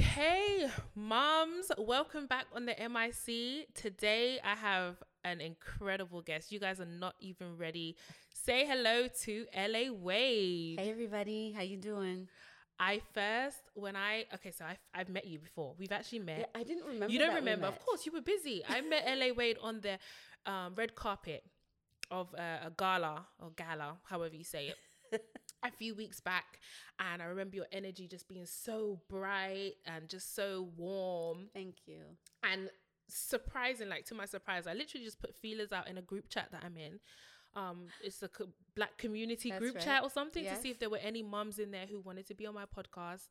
Okay, moms, welcome back on the MIC. Today I have an incredible guest. You guys are not even ready. Say hello to LA Wade. Hey everybody, how you doing? I first when I okay, so I've, I've met you before. We've actually met. Yeah, I didn't remember. you don't remember? Of course, you were busy. I met LA Wade on the um, red carpet of uh, a gala or gala, however you say it. a few weeks back and I remember your energy just being so bright and just so warm Thank you. and surprising like to my surprise I literally just put feelers out in a group chat that I'm in um it's a co- black community That's group right. chat or something to see if there were any mums in there who wanted to be on my podcast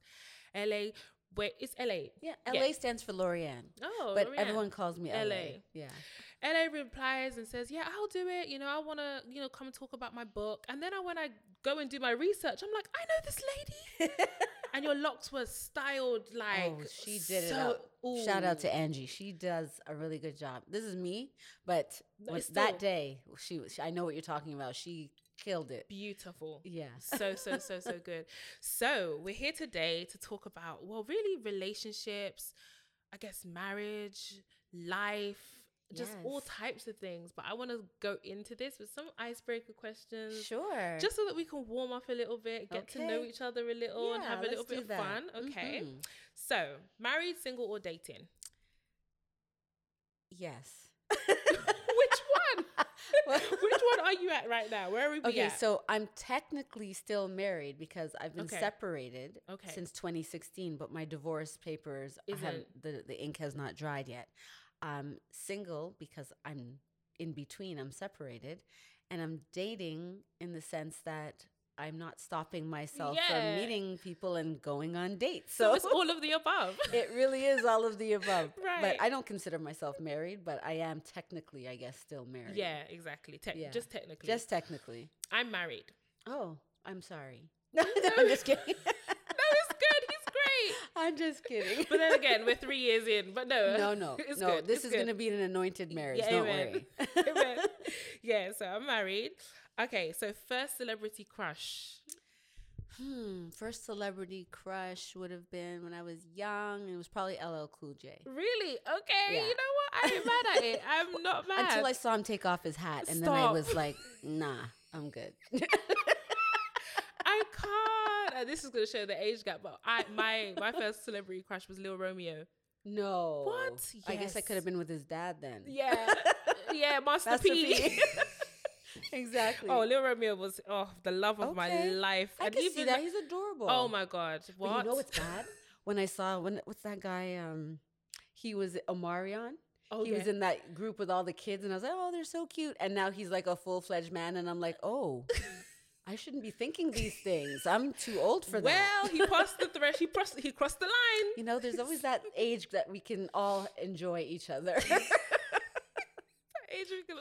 LA wait it's LA Yeah, Yeah. LA stands for Lorianne, oh but Lorianne. everyone calls me LA. LA. Yeah. LA replies and says, "Yeah, I'll do it. You know, I want to, you know, come and talk about my book." And then I, when I go and do my research, I'm like, "I know this lady." and your locks were styled like oh, she did it. so- Up. Shout out to Angie. She does a really good job. This is me, but No, still. that day she was. I know what you're talking about. She killed it. beautiful. Yeah. so so so so good. So we're here today to talk about well, really relationships, I guess marriage, life, just all types of things. But I want to go into this with some icebreaker questions. Sure. Just so that we can warm up a little bit, get to know each other a little, and have a little bit of that. fun. Okay. Mhm. So, married, single, or dating? Yes. Which one? Well- Which one are you at right now? Where are we Okay, at? so I'm technically still married because I've been Okay. separated Okay. since 2016, but my divorce papers I haven't the, the ink has not dried yet. I'm single because I'm in between, I'm separated, and I'm dating in the sense that I'm not stopping myself Yeah. from meeting people and going on dates. so So, it's all of the above. it really is all of the above. Right. But I don't consider myself married, but I am technically, I guess, still married. yeah, exactly. Te- Yeah. Just technically. Just technically. I'm married. Oh, I'm sorry. No, no, I'm just kidding. No, it's good. He's great. I'm just kidding. But then again, we're three years in. But no, no, no, no. good. This it's is going to be an anointed marriage. Yeah, Don't amen. worry. Amen. Yeah, so I'm married. Okay, so first celebrity crush. hmm. First celebrity crush would have been when I was young. It was probably LL Cool J. Really? Okay. Yeah. You know what? I ain't mad at it. I'm not mad. Until I saw him take off his hat, and then I was like, "Nah, I'm good." I can't. Uh, this is gonna show the age gap, but I my my first celebrity crush was Lil Romeo. no. What? I guess I could have been with his dad then. Yeah, yeah, Master, Master P. P. exactly. oh, Lil Romeo was oh the love of my life. I can see that. He's adorable. oh my god, what? But you know what's bad? When I saw when what's that guy? Um, he was Omarion. Oh, he was in that group with all the kids, and I was like, oh, they're so cute. And now he's like a full fledged man, and I'm like, oh, I shouldn't be thinking these things. I'm too old for that. Well, he crossed the thresh. He crossed. He crossed the line. you know, there's always that age that we can all enjoy each other. can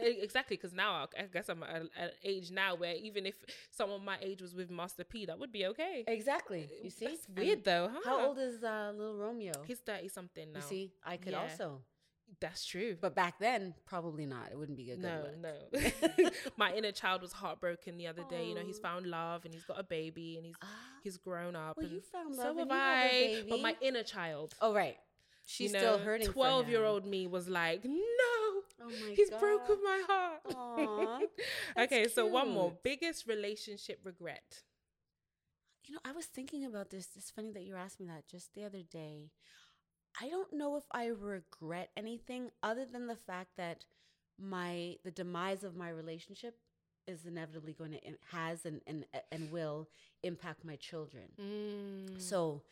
exactly, because now I I guess I'm at an age now where even if someone my age was with Master P, that would be okay. exactly. You see, And weird though, huh? How old is uh, little Romeo? He's thirty something now. you see, I could Yeah. also, That's true. but back then, probably not. It wouldn't be a good no, look. no. my inner child was heartbroken the other day. You know, he's found love and he's got a baby and he's Ah. he's grown up. Well, and you found so love and you have a I. But my inner child. Oh right, she's you still hurting. Twelve year old me was like, no, Oh my he's God. broken my heart. Okay, so one more biggest relationship regret. You know, I was thinking about this. It's funny that you asked me that just the other day. I don't know if I regret anything other than the fact that my the demise of my relationship is inevitably going to has and and and will impact my children. Mm. So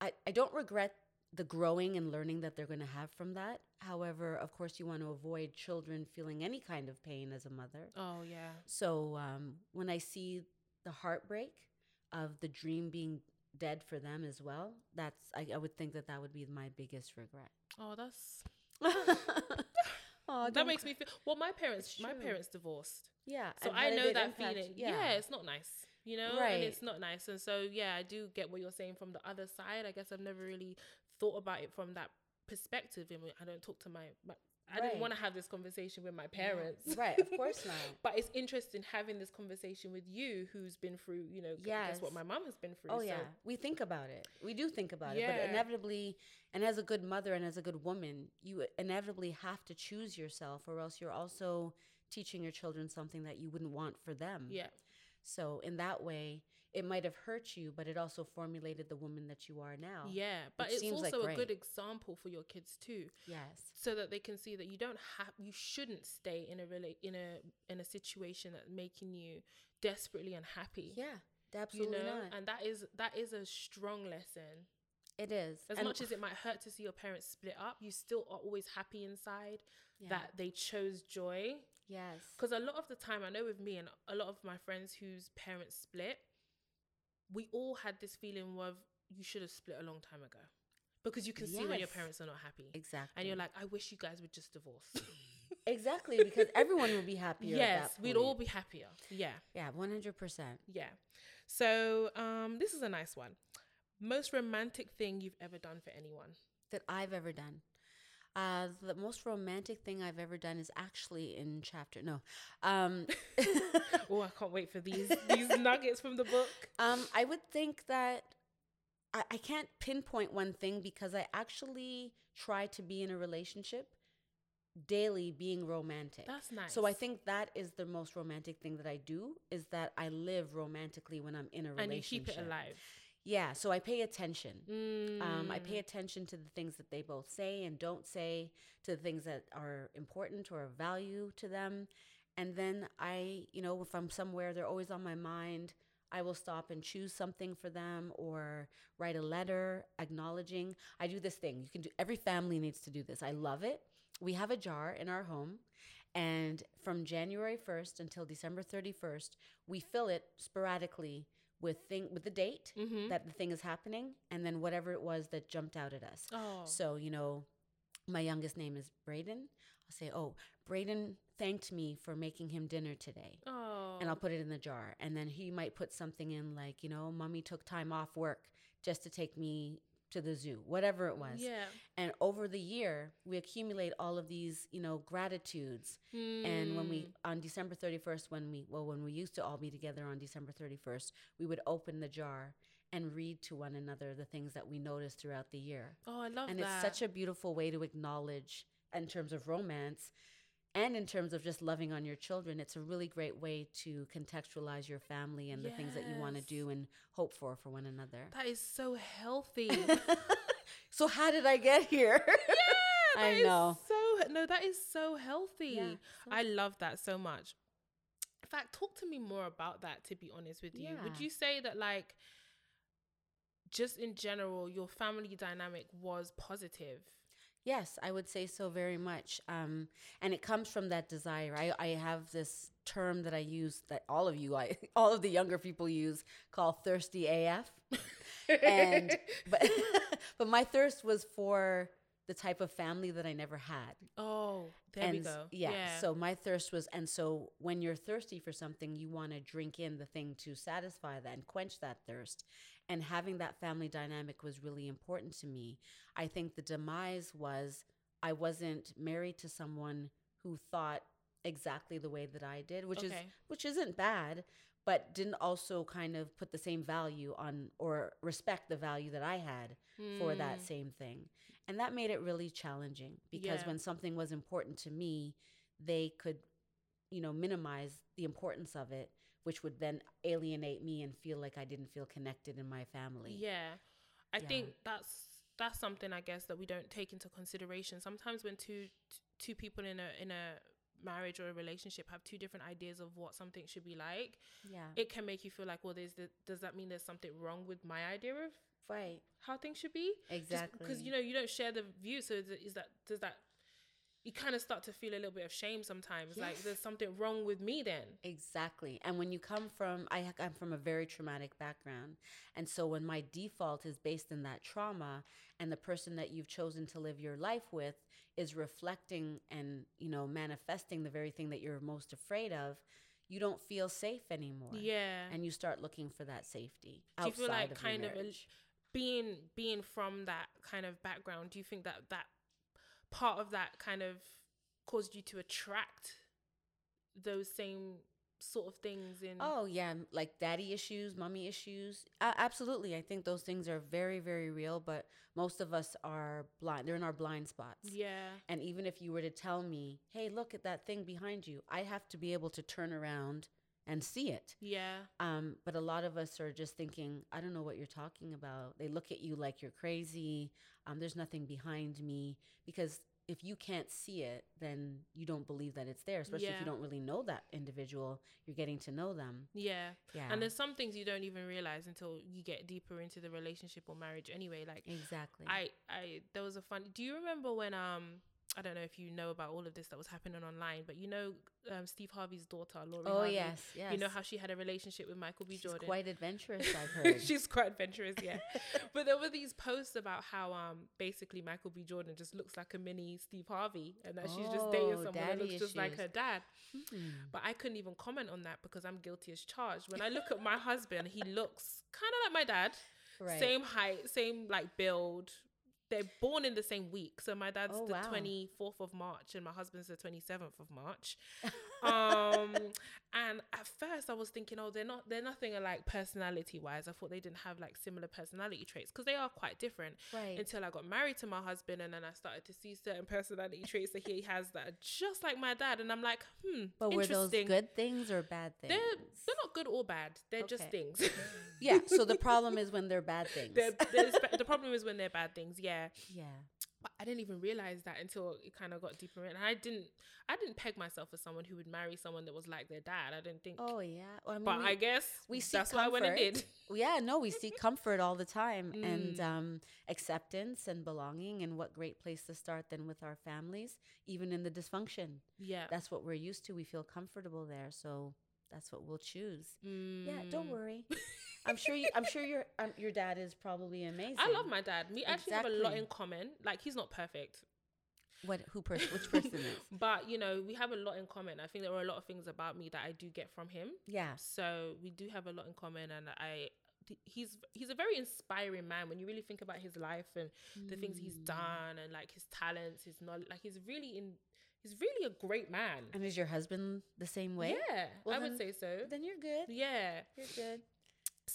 I I don't regret the growing and learning that they're going to have from that. However, of course, you want to avoid children feeling any kind of pain as a mother. Oh yeah. So um, when I see the heartbreak of the dream being dead for them as well, that's I, I would think that that would be my biggest regret. Oh, that's oh, that makes me feel. Well, my parents, my parents divorced, yeah. so I know that impact- feeling. Yeah. it's not nice, you know, and it's not nice. And so, yeah, I do get what you're saying from the other side. I guess I've never really thought about it from that perspective. Mean, I don't talk to my, my I didn't want to have this conversation with my parents. Right, of course not. but it's interesting having this conversation with you, who's been through, you know, guess Yes. what my mom has been through. Oh so- yeah, we think about it. We do think about it, but inevitably, and as a good mother and as a good woman, you inevitably have to choose yourself, or else you're also teaching your children something that you wouldn't want for them. yeah, So in that way, it might have hurt you, but it also formulated the woman that you are now. yeah. But it's seems like also a good example for your kids too. Yes. so that they can see that you don't have you shouldn't stay in a really in a in a situation that's making you desperately unhappy Yeah. you Absolutely know not. and that is that is a strong lesson It is. as And- much as it might hurt to see your parents split up you still are always happy inside Yeah. that they chose joy yes. because a lot of the time i know with me and a lot of my friends whose parents split we all had this feeling of you should have split a long time ago. Because you can see when your parents are not happy. Exactly. and you're like i wish you guys would just divorce. Exactly because everyone would be happier. yes we'd all be happier. Yeah. Yeah, one hundred percent. yeah. So um this is a nice one. Most romantic thing you've ever done for anyone? That I've ever done. Uh, the most romantic thing I've ever done is actually in chapter. No, um, oh i can't wait for these these nuggets from the book um, I would think that I, I can't pinpoint one thing because I actually try to be in a relationship daily, being romantic. that's nice So I think that is the most romantic thing that I do is that I live romantically when I'm in a and you relationship. keep it alive Yeah, so I pay attention. Um, I Mm. pay attention to the things that they both say and don't say, to the things that are important or of value to them. And then I, you know, if I'm somewhere, they're always on my mind. I will stop and choose something for them or write a letter acknowledging. I do this thing. You can do every family needs to do this. I love it. We have a jar in our home and from January 1st until December 31st, we fill it sporadically with thing with the date Mhm. that the thing is happening and then whatever it was that jumped out at us. oh So, you know, my youngest name is Braden. I'll say, "Oh, Braden thanked me for making him dinner today." oh And I'll put it in the jar. And then he might put something in like, you know, mommy took time off work just to take me to the zoo, whatever it was. yeah And over the year, we accumulate all of these, you know, gratitudes. And when we, Mm. on December 31st, when we, well, when we used to all be together on December 31st, we would open the jar and read to one another the things that we noticed throughout the year. oh i love and that And it's such a beautiful way to acknowledge, in terms of romance and in terms of just loving on your children. It's a really great way to contextualize your family and the things that you want to do and hope for for one another. that is so healthy so, how did I get here? That I is know. So no, that is so healthy. Yeah, so- I love that so much. In fact, talk to me more about that. To be honest with you, would you say that like, just in general, your family dynamic was positive? Yes, I would say so very much. Um, and it comes from that desire. I, I have this term that I use that all of you, I, all of the younger people use called thirsty AF. and but but my thirst was for the type of family that I never had. oh, there and we go. Yeah, So my thirst was, and so when you're thirsty for something, you want to drink in the thing to satisfy that and quench that thirst. And having that family dynamic was really important to me. I think the demise was I wasn't married to someone who thought exactly the way that I did, which is which isn't bad, but didn't also kind of put the same value on or respect the value that I had for that Mm. same thing. And that made it really challenging because Yeah. when something was important to me, they could, you know, minimize the importance of it, which would then alienate me and feel like I didn't feel connected in my family. Yeah. I Yeah. think that's that's something I guess that we don't take into consideration. Sometimes when two two people in a in a marriage or a relationship have two different ideas of what something should be like, Yeah. it can make you feel like, well, there's the, does that mean there's something wrong with my idea of right. how things should be? Exactly. Because you know you don't share the view, so is, that does that you kind of start to feel a little bit of shame sometimes, like there's something wrong with me then. Exactly. And when you come from, I, i'm from a very traumatic background. And so when my default is based in that trauma and the person that you've chosen to live your life with is reflecting and, you know, manifesting the very thing that you're most afraid of, you don't feel safe anymore. Yeah. And you start looking for that safety. do you feel like of kind of. Being being from that kind of background? Do you think that that part of that kind of caused you to attract those same sort of things in Oh yeah, like daddy issues, mommy issues. Uh, absolutely, I think those things are very, very real. But most of us are blind; they're in our blind spots. yeah And even if you were to tell me, "Hey, look at that thing behind you," I have to be able to turn around and see it. yeah Um, but a lot of us are just thinking, "I don't know what you're talking about." They look at you like you're crazy. Um, there's nothing behind me because if you can't see it, then you don't believe that it's there. Especially if you don't really know that individual, you're getting to know them. yeah Yeah. and there's some things you don't even realize until you get deeper into the relationship or marriage anyway like exactly. I I there was a fun. Do you remember when um I don't know if you know about all of this that was happening online, but you know um, Steve Harvey's daughter, Lori. oh Harvey, yes, yes. You know how she had a relationship with Michael B. she's Jordan. quite adventurous. I've heard. She's quite adventurous, yeah. but there were these posts about how um basically Michael B. Jordan just looks like a mini Steve Harvey, and that she's just dating Oh, someone that looks just like her dad. Hmm. But I couldn't even comment on that because I'm guilty as charged. When I look at my husband, he looks kind of like my dad. Right. Same height, same like build. They're born in the same week. So my dad's Oh, the wow. 24th of March and my husband's the 27th of March. um and at first I was thinking, oh, they're not they're nothing alike personality wise. I thought they didn't have like similar personality traits because they are quite different. Right. Until I got married to my husband and then I started to see certain personality traits that he has that are just like my dad. And I'm like, hmm. but were those good things or bad things? They're they're not good or bad. They're just things. yeah. So the problem is when they're bad things. They're, they're, the problem is when they're bad things, yeah. yeah. But I didn't even realize that until it kind of got deeper in. And I didn't, I didn't peg myself as someone who would marry someone that was like their dad. I didn't think. Oh yeah. Well, I mean, but we, I guess we seek that's why I went and comfort. did. yeah, no, we seek comfort all the time and Mm. um, acceptance and belonging. And what great place to start than with our families, even in the dysfunction. Yeah. That's what we're used to. We feel comfortable there, so that's what we'll choose. Yeah, don't Mm. worry. I'm sure you. I'm sure your um, your dad is probably amazing. I love my dad. We actually have a lot in common. Like he's not perfect, what who person which person is. but you know we have a lot in common. I think there are a lot of things about me that I do get from him. Yeah. So we do have a lot in common, and I. He's he's a very inspiring man when you really think about his life and the things he's Mm. done and like his talents, his knowledge. Like he's really in. He's really a great man. And is your husband the same way? Yeah, Well, I would say so. Then you're good. Yeah. You're good.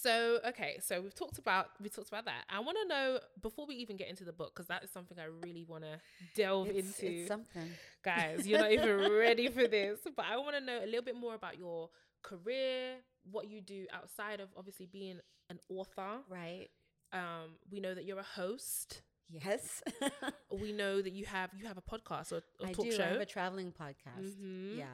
So okay, so we've talked about we talked about that. I want to know before we even get into the book because that is something I really want to delve It's, into. it's something. Guys, you're not even ready for this, but I want to know a little bit more about your career, what you do outside of obviously being an author. Right. Um, we know that you're a host. Yes. We know that you have you have a podcast or, or I talk do. show. I have a traveling podcast. Mhm. Yeah.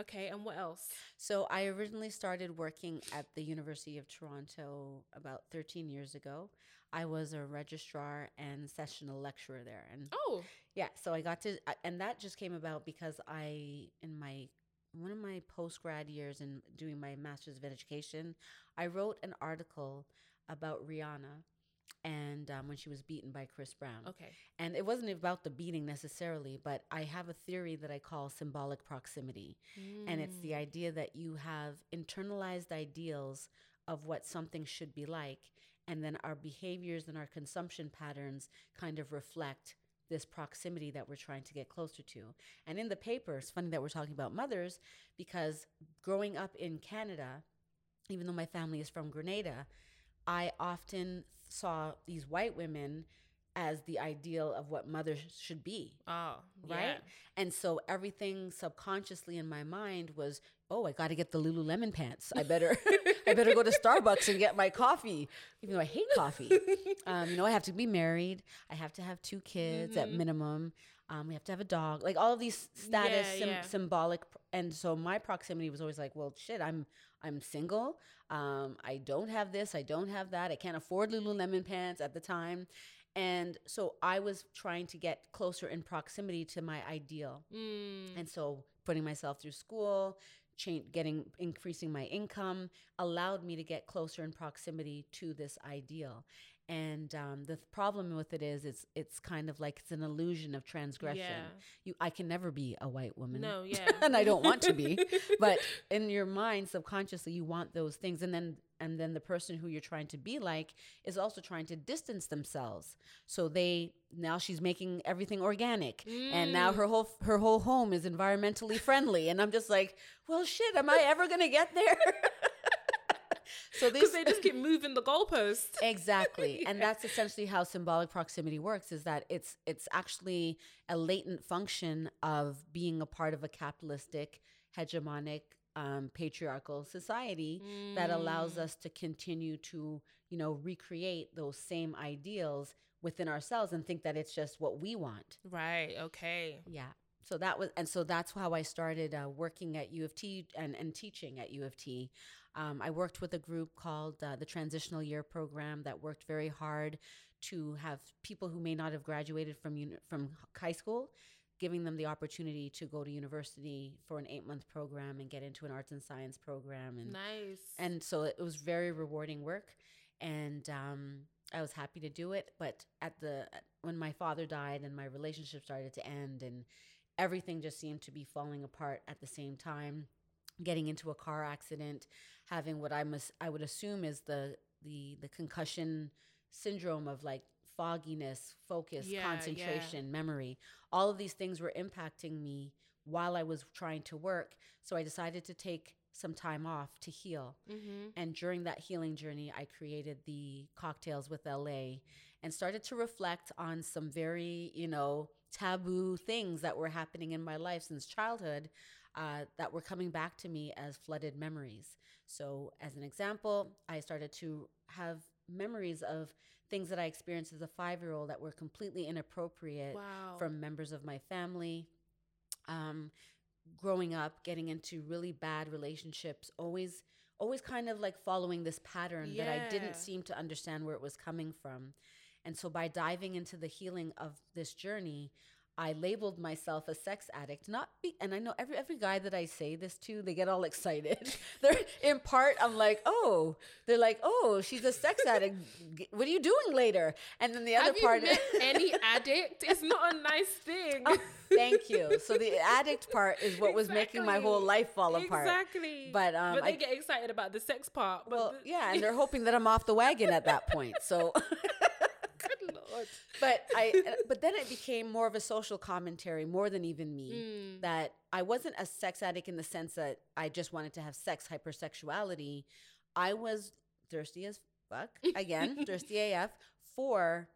Okay, and what else? So I originally started working at the University of Toronto about 13 years ago. I was a registrar and sessional lecturer there. And Oh, yeah, so I got to, and that just came about because I, in my, one of my post grad years and doing my master's of education, I wrote an article about Rihanna and um, when she was beaten by Chris Brown. okay. And it wasn't about the beating necessarily, but I have a theory that I call symbolic proximity. And it's the Mm. idea that you have internalized ideals of what something should be like. And then our behaviors and our consumption patterns kind of reflect this proximity that we're trying to get closer to. And in the paper, it's funny that we're talking about mothers because growing up in Canada, even though my family is from Grenada, I often saw these white women as the ideal of what mothers should be Oh, right? yeah. And so everything subconsciously in my mind was, oh, I got to get the Lululemon pants. I better, I better go to Starbucks and get my coffee, even though I hate coffee. Um, you know, I have to be married. I have to have two kids at Mhm. minimum. Um, we have to have a dog. Like all of these status Yeah, sym- yeah. symbolic, and so my proximity was always like, well, shit, I'm I'm single. Um, I don't have this. I don't have that. I can't afford Lululemon pants at the time. And so I was trying to get closer in proximity to my ideal. Mm. And so putting myself through school, cha- getting increasing my income allowed me to get closer in proximity to this ideal. And um, the th- problem with it is, it's it's kind of like it's an illusion of transgression. Yeah. You, I can never be a white woman. No, yeah. and I don't want to be. But in your mind, subconsciously, you want those things. And then and then the person who you're trying to be like is also trying to distance themselves. So they now she's making everything organic, and now her whole her whole home is environmentally friendly, and I'm just like, well, shit, am I ever gonna get there? so these they just keep moving the goalposts. exactly and that's essentially how symbolic proximity works is that it's it's actually a latent function of being a part of a capitalistic hegemonic um, patriarchal society that allows us to continue to you know recreate those same ideals within ourselves and think that it's just what we want Right. Okay. yeah so that was and so that's how i started uh, working at u of t and, and teaching at u of t um, i worked with a group called uh, the transitional year program that worked very hard to have people who may not have graduated from uni- from high school giving them the opportunity to go to university for an eight month program and get into an arts and science program and Nice. and so it was very rewarding work and um, i was happy to do it but at the when my father died and my relationship started to end and everything just seemed to be falling apart at the same time getting into a car accident having what i must i would assume is the the the concussion syndrome of like fogginess focus Yeah, yeah. concentration memory all of these things were impacting me while i was trying to work so i decided to take some time off to heal mm-hmm. and during that healing journey, I created the Cocktails with LA and started to reflect on some very, you know, taboo things that were happening in my life since childhood uh, that were coming back to me as flooded memories. So, as an example, I started to have memories of things that I experienced as a five year old that were completely inappropriate Wow. from members of my family. Um, growing up, getting into really bad relationships, always, always kind of like following this pattern that I didn't seem to understand where it was coming from. And so by diving into the healing of this journey, I labeled myself a sex addict. Not be, and I know every every guy that I say this to, they get all excited. they're in part, I'm like, oh, they're like, oh, she's a sex addict. What are you doing later? And then the other Have part, any addict? It's not a nice thing. Oh, thank you. So the addict part is what was making my whole life fall apart. Exactly. But, um, but they I- get excited about the sex part. Well, the- yeah, and they're hoping that I'm off the wagon at that point. So. Lord. but I but then it became more of a social commentary more than even me Mm. that I wasn't a sex addict in the sense that I just wanted to have sex hypersexuality. I was thirsty as fuck again, thirsty AF for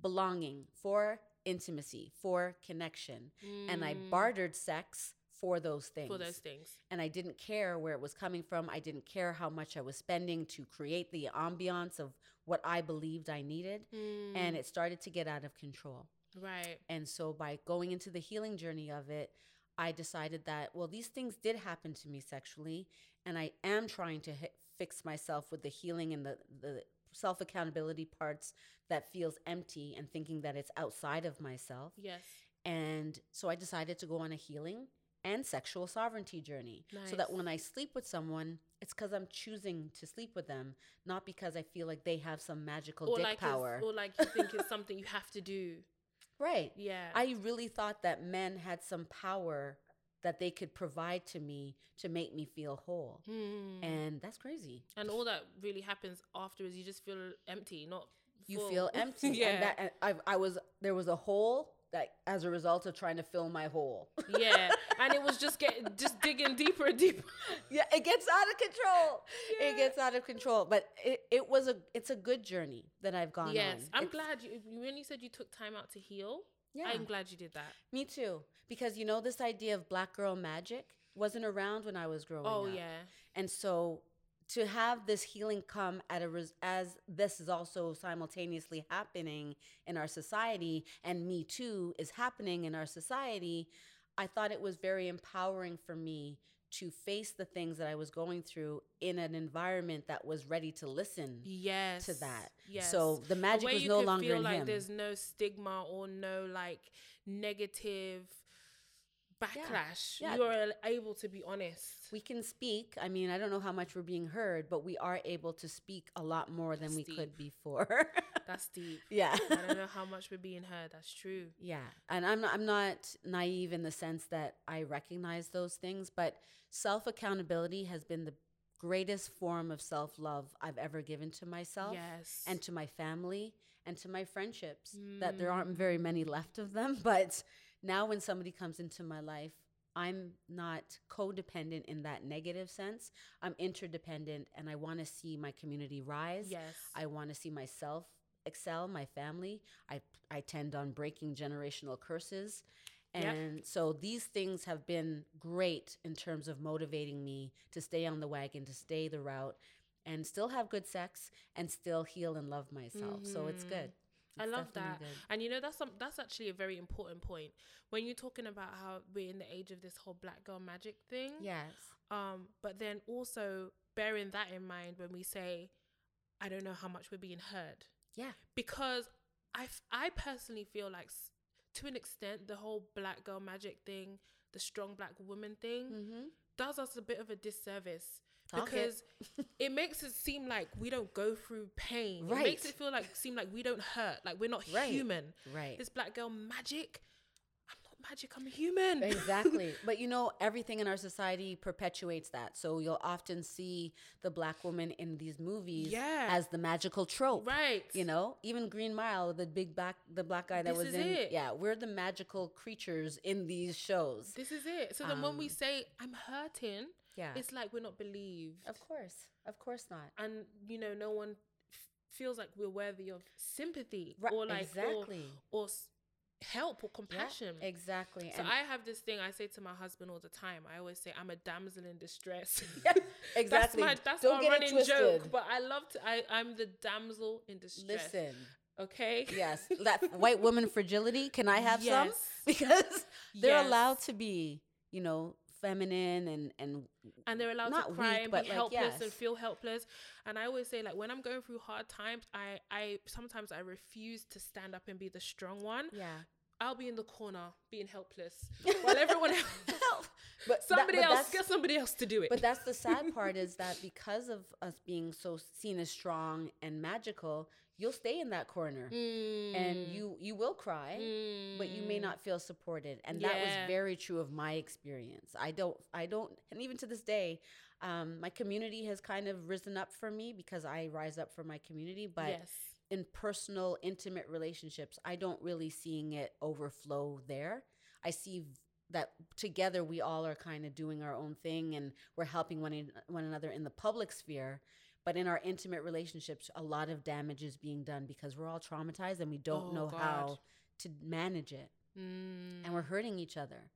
belonging, for intimacy, for connection. And I Mm. bartered sex for those things for those things. and I didn't care where it was coming from. I didn't care how much I was spending to create the ambiance of what I believed I needed. And Mm. it started to get out of control. right. And so by going into the healing journey of it, I decided that, well, these things did happen to me sexually. And I am trying to fix myself with the healing and the, the self accountability parts that feels empty and thinking that it's outside of myself. Yes. And so I decided to go on a healing and sexual sovereignty journey. So that when I sleep with someone, it's because I'm choosing to sleep with them, not because I feel like they have some magical Or dick like, power. or like you think it's something you have to do. right. Yeah. I really thought that men had some power that they could provide to me to make me feel whole. Mm. And that's crazy. And all that really happens after is you just feel empty, not You full. feel empty. yeah. And that and I I was there was a hole that as a result of trying to fill my hole. yeah. And it was just getting just digging deeper and deeper. yeah, it gets out of control. Yeah. It gets out of control. But it, it was a it's a good journey that I've gone on. yes. on. I'm It's- glad you when you said you took time out to heal. Yeah. I'm glad you did that. Me too. Because you know this idea of black girl magic wasn't around when I was growing Oh up. Oh yeah. And so to have this healing come at a res- as this is also simultaneously happening in our society and me too is happening in our society, I thought it was very empowering for me to face the things that I was going through in an environment that was ready to listen Yes. to that. Yes. So the magic way was no longer feel in like him. there's no stigma or no like negative backlash. Yeah. You're able to be honest. we can speak. I mean, I don't know how much we're being heard, but we are able to speak a lot more than we Steep. could before. That's deep. yeah. I don't know how much we're being heard. That's true. Yeah, and I'm not, I'm not naive in the sense that I recognize those things, but self accountability has been the greatest form of self love I've ever given to myself Yes. and to my family and to my friendships. That there aren't mm. very many left of them, but now when somebody comes into my life, I'm not codependent in that negative sense. I'm interdependent and I want to see my community rise. Yes. I want to see myself excel, my family. I I tend on breaking generational curses. Yep. And so these things have been great in terms of motivating me to stay on the wagon, to stay the route and still have good sex and still heal and love myself. So it's mm-hmm. good. I love that. good. And you know that's some, that's actually a very important point when you're talking about how we're in the age of this whole black girl magic thing. Yes. Um, but then also bearing that in mind when we say, I don't know how much we're being heard, Yeah. because I f- I personally feel like s- to an extent the whole black girl magic thing, the strong black woman thing, Mm-hmm. does us a bit of a disservice. Talk it. because it. makes it seem like we don't go through pain. Right. It makes it feel like seem like we don't hurt, like we're not Right. human. Right. This black girl magic. I'm not magic. I'm a human. exactly. But you know, everything in our society perpetuates that. So you'll often see the black woman in these movies Yeah. as the magical trope. right. You know, even Green Mile, the big black the black guy that This was is in it. Yeah, we're the magical creatures in these shows. This is it. So then when we Um, say I'm hurting, Yeah. it's like we're not believed. Of course. Of course not. and you know no one f- feels like we're worthy of sympathy Right, or like or- exactly. or, s- help or Yeah, compassion exactly. so and i have this thing i say to my husband all the time i always say i'm a damsel in distress exactly. that's my that's Don't it running joke but i love to i i'm the damsel in distress Listen. okay Yes. That white woman fragility, can I have some? Because they're Yes. allowed to be, you know, feminine and and and they're allowed Not to cry weak, and but, be like, helpless and feel helpless and i always say like when i'm going through hard times i i sometimes i refuse to stand up and be the strong one yeah. I'll be in the corner being helpless while everyone else, Help! But that- somebody but else, get somebody else to do it. But that's the sad part is that because of us being so seen as strong and magical, you'll stay in that corner and Mm. you you will cry, but you may not feel supported. And that was very true of my experience. I don't I don't and even to this day, um, my community has kind of risen up for me because I rise up for my community, but yes, in personal intimate relationships i don't really seeing it overflow there i see that together we all are kind of doing our own thing and we're helping one, one another in the public sphere but in our intimate relationships a lot of damage is being done because we're all traumatized and we don't Oh, know God. how to manage it mm. and we're hurting each other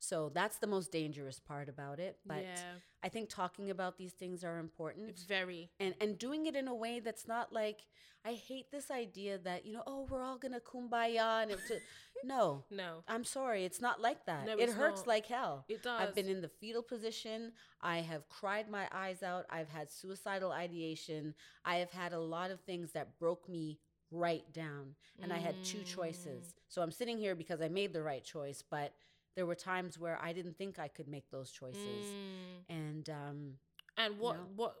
so that's the most dangerous part about it but yeah, i think talking about these things are important. It's very. and and doing it in a way that's not like I hate this idea that you know oh we're all gonna kumbaya and it's no. No, I'm sorry it's not like that. No, it hurts not. like hell. It does. I've been in the fetal position. I have cried my eyes out. I've had suicidal ideation. I have had a lot of things that broke me right down and I had two Mm. choices so I'm sitting here because I made the right choice but there were times where I didn't think I could make those choices Mm. and um And what No. what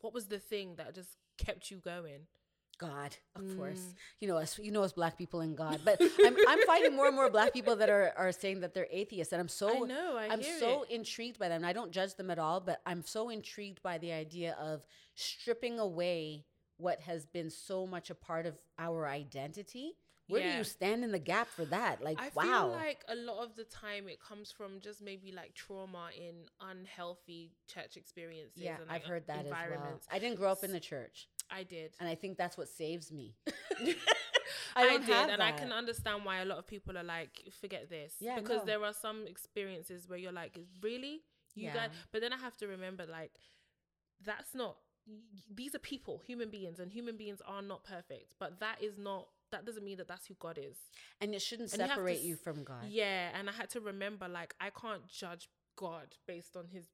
what was the thing that just kept you going? God, of course. Mm. You know us. You know us, black people and God. But I'm, I'm finding more and more black people that are, are saying that they're atheists, and I'm so I know. I am so it. intrigued by them. I don't judge them at all, but I'm so intrigued by the idea of stripping away what has been so much a part of our identity. Where do you stand in the gap for that? Like, wow. I wow. feel like a lot of the time it comes from just maybe like trauma in unhealthy church experiences. yeah, and, I've heard that as well. I didn't grow up in the church, I did. and I think that's what saves me. I, don't did, and I can understand why a lot of people are like, forget this, Yeah, because no. there are some experiences where you're like, really, you Yeah. guys. But then I have to remember, like, that's not. These are people, human beings, and human beings are not perfect. But that is not. That doesn't mean that that's who God is. And it shouldn't And you to separate you from God. Yeah, and I had to remember, like, I can't judge God based on His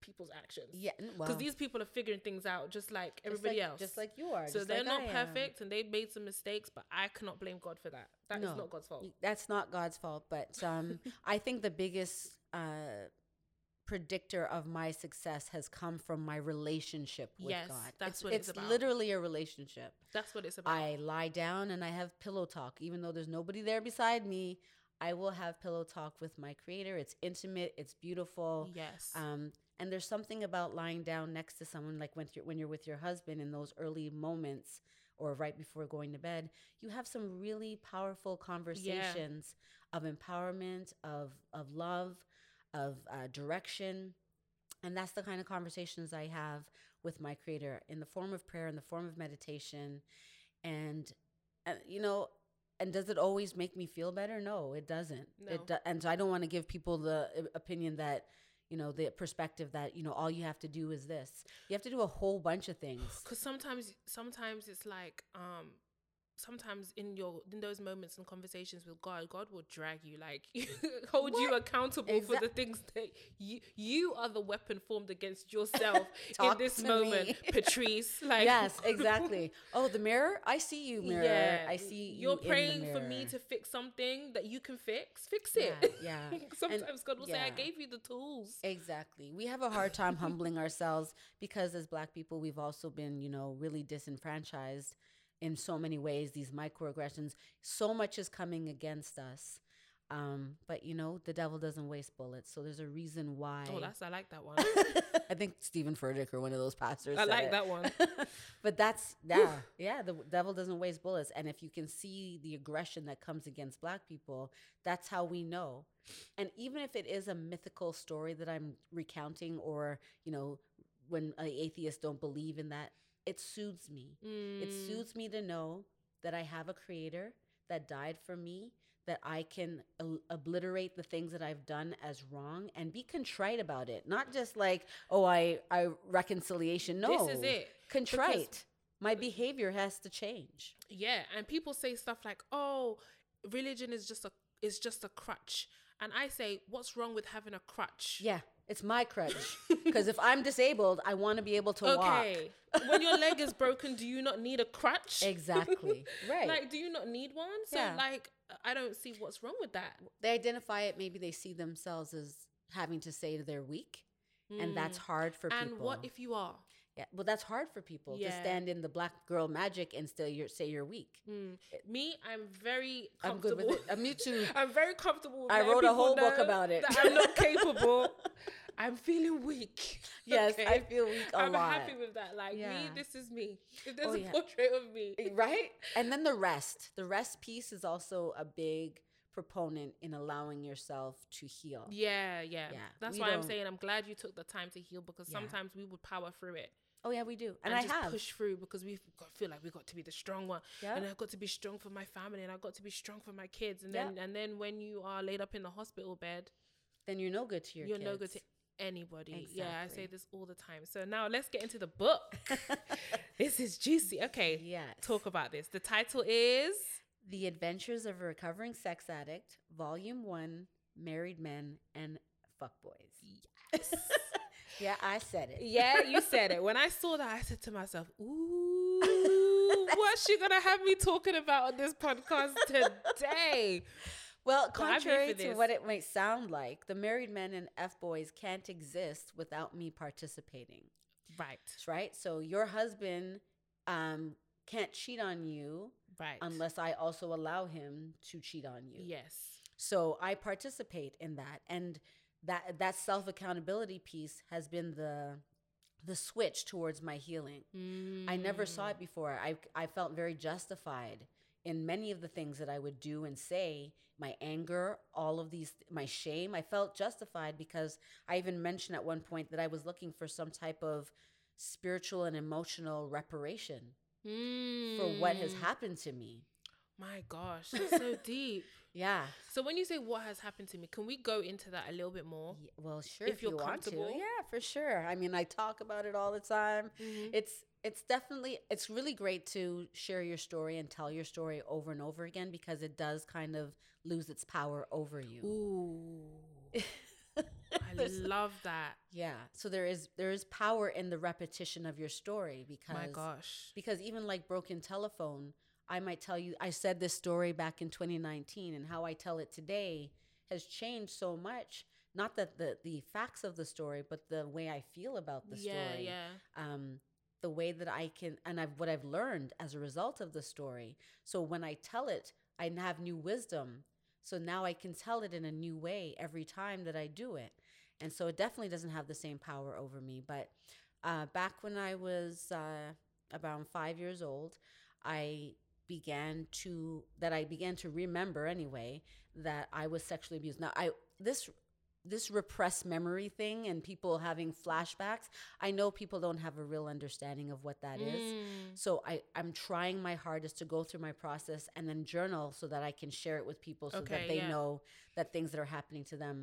people's actions. Yeah, because well, these people are figuring things out just like just everybody like- else. just like you are. so they're like not I am. perfect and they made some mistakes, but I cannot blame God for that. That is No. not God's fault. That's not God's fault, but um, I think the biggest uh, predictor of my success has come from my relationship with Yes, God. that's it's, what it's it's about. literally a relationship. That's what it's about. I lie down and I have pillow talk, even though there's nobody there beside me. I will have pillow talk with my Creator. It's intimate. It's beautiful. yes. Um, And there's something about lying down next to someone, like when you're, when you're with your husband in those early moments or right before going to bed, you have some really powerful conversations of empowerment, of, of love, of uh, direction. And that's the kind of conversations I have with my creator in the form of prayer, in the form of meditation. And, uh, you know, and does it always make me feel better? No, it doesn't. No. It do- and so I don't want to give people the uh, opinion that, you know, the perspective that, you know, all you have to do is this. You have to do a whole bunch of things. Because sometimes, sometimes it's like, um, sometimes in your in those moments and conversations with God, God will drag you, like hold you What? accountable for the things that you you are the weapon formed against yourself in this moment, me. Patrice. Like yes, exactly. Oh, the mirror? I see you, mirror. Yeah, I see You're you the praying for me to fix something that you can fix. Fix it. yeah. Sometimes God will say, "I gave you the tools." Exactly. We have a hard time humbling ourselves because as black people we've also been, you know, really disenfranchised in so many ways, these microaggressions. So much is coming against us. Um, but you know, the devil doesn't waste bullets. So there's a reason why Oh, that's I like that one. I think Steven Furtick or one of those pastors. I like it. that one. but that's yeah, yeah. The devil doesn't waste bullets, and if you can see the aggression that comes against Black people, that's how we know. And even if it is a mythical story that I'm recounting, or you know, when atheists don't believe in that, it soothes me. It Mm, soothes me to know that I have a creator that died for me. That I can obliterate the things that I've done as wrong and be contrite about it, not just like, oh, I, I reconciliation. No, This is it. contrite. My behavior has to change. Yeah, and people say stuff like, "Oh, religion is just a is just a crutch," and I say, "What's wrong with having a crutch?" Yeah, it's my crutch. Because if I'm disabled, I want to be able to walk. Okay. when your leg is broken, do you not need a crutch? Exactly. Right. Like, do you not need one? So, Yeah. like, I don't see what's wrong with that. they identify it. Maybe they see themselves as having to say they're weak, and that's hard for Mm. And people. what if you are? Yeah, well, that's hard for people to stand in the black girl magic and still you're, say you're weak. Mm. Me, I'm very I'm good with it. I'm me too. I'm very comfortable. With I wrote a whole book about it. I'm not capable. I'm feeling weak. Yes, Okay? I feel weak a I'm lot. happy with that. Like me, Yeah. this is me. If there's Oh, a yeah. portrait of me, right? And then the rest. The rest piece is also a big proponent in allowing yourself to heal. Yeah, yeah. Yeah, That's why I'm saying I'm glad you took the time to heal because Yeah. sometimes we would power through it Oh yeah, we do. And, and, I just have. push through because we got feel like we got to be the strong one, Yeah. and I've got to be strong for my family, and I've got to be strong for my kids, and Yeah. then and then when you are laid up in the hospital bed, then you're no good to your you're kids. no good to anybody. Yeah, I say this all the time. So now let's get into the book. this is juicy. Okay, Yes. talk about this. The title is The Adventures of a Recovering Sex Addict, Volume 1, Married Men and Fuckboys. yes. Yeah, I said it. Yeah, you said it. When I saw that, I said to myself, "Ooh, what's she gonna have me talking about on this podcast today?" Well, Well, I'm here for contrary to what it might sound like, the married men and F boys can't exist without me participating. Right, Right? So your husband um, can't cheat on you right. unless I also allow him to cheat on you. yes, So I participate in that, and that that self accountability piece has been the the switch towards my healing. I never saw Mm. it before. I I felt very justified in many of the things that I would do and say. My anger, all of these, my shame. I felt justified because I even mentioned at one point that I was looking for some type of spiritual and emotional reparation for what has Mm. happened to me. My gosh, that's so deep. Yeah. So when you say what has happened to me, can we go into that a little bit more? Ye- Well, sure. If If, you're you want to, comfortable. yeah, for sure. I mean, I talk about it all the time. Mm-hmm. It's it's definitely it's really great to share your story and tell your story over and over again because it does kind of lose its power over you. Ooh, I love that. yeah. So there is there is power in the repetition of your story because My gosh. because even like broken telephone i might tell you i said this story back in 2019 and how i tell it today has changed so much. Not that the the facts of the story but the way i feel about the yeah, story. yeah. um the way that i can and i've what i've learned as a result of the story. So when i tell it i have new wisdom. So now i can tell it in a new way every time that i do it. And so it definitely doesn't have the same power over me. But uh, back when I was uh, about five years old, I began to that I began to remember anyway that I was sexually abused. Now I this this repressed memory thing and people having flashbacks i know people don't have a real understanding of what that is Mm. so I, i'm trying my hardest to go through my process and then journal so that i can share it with people so Okay, that they yeah. know that things that are happening to them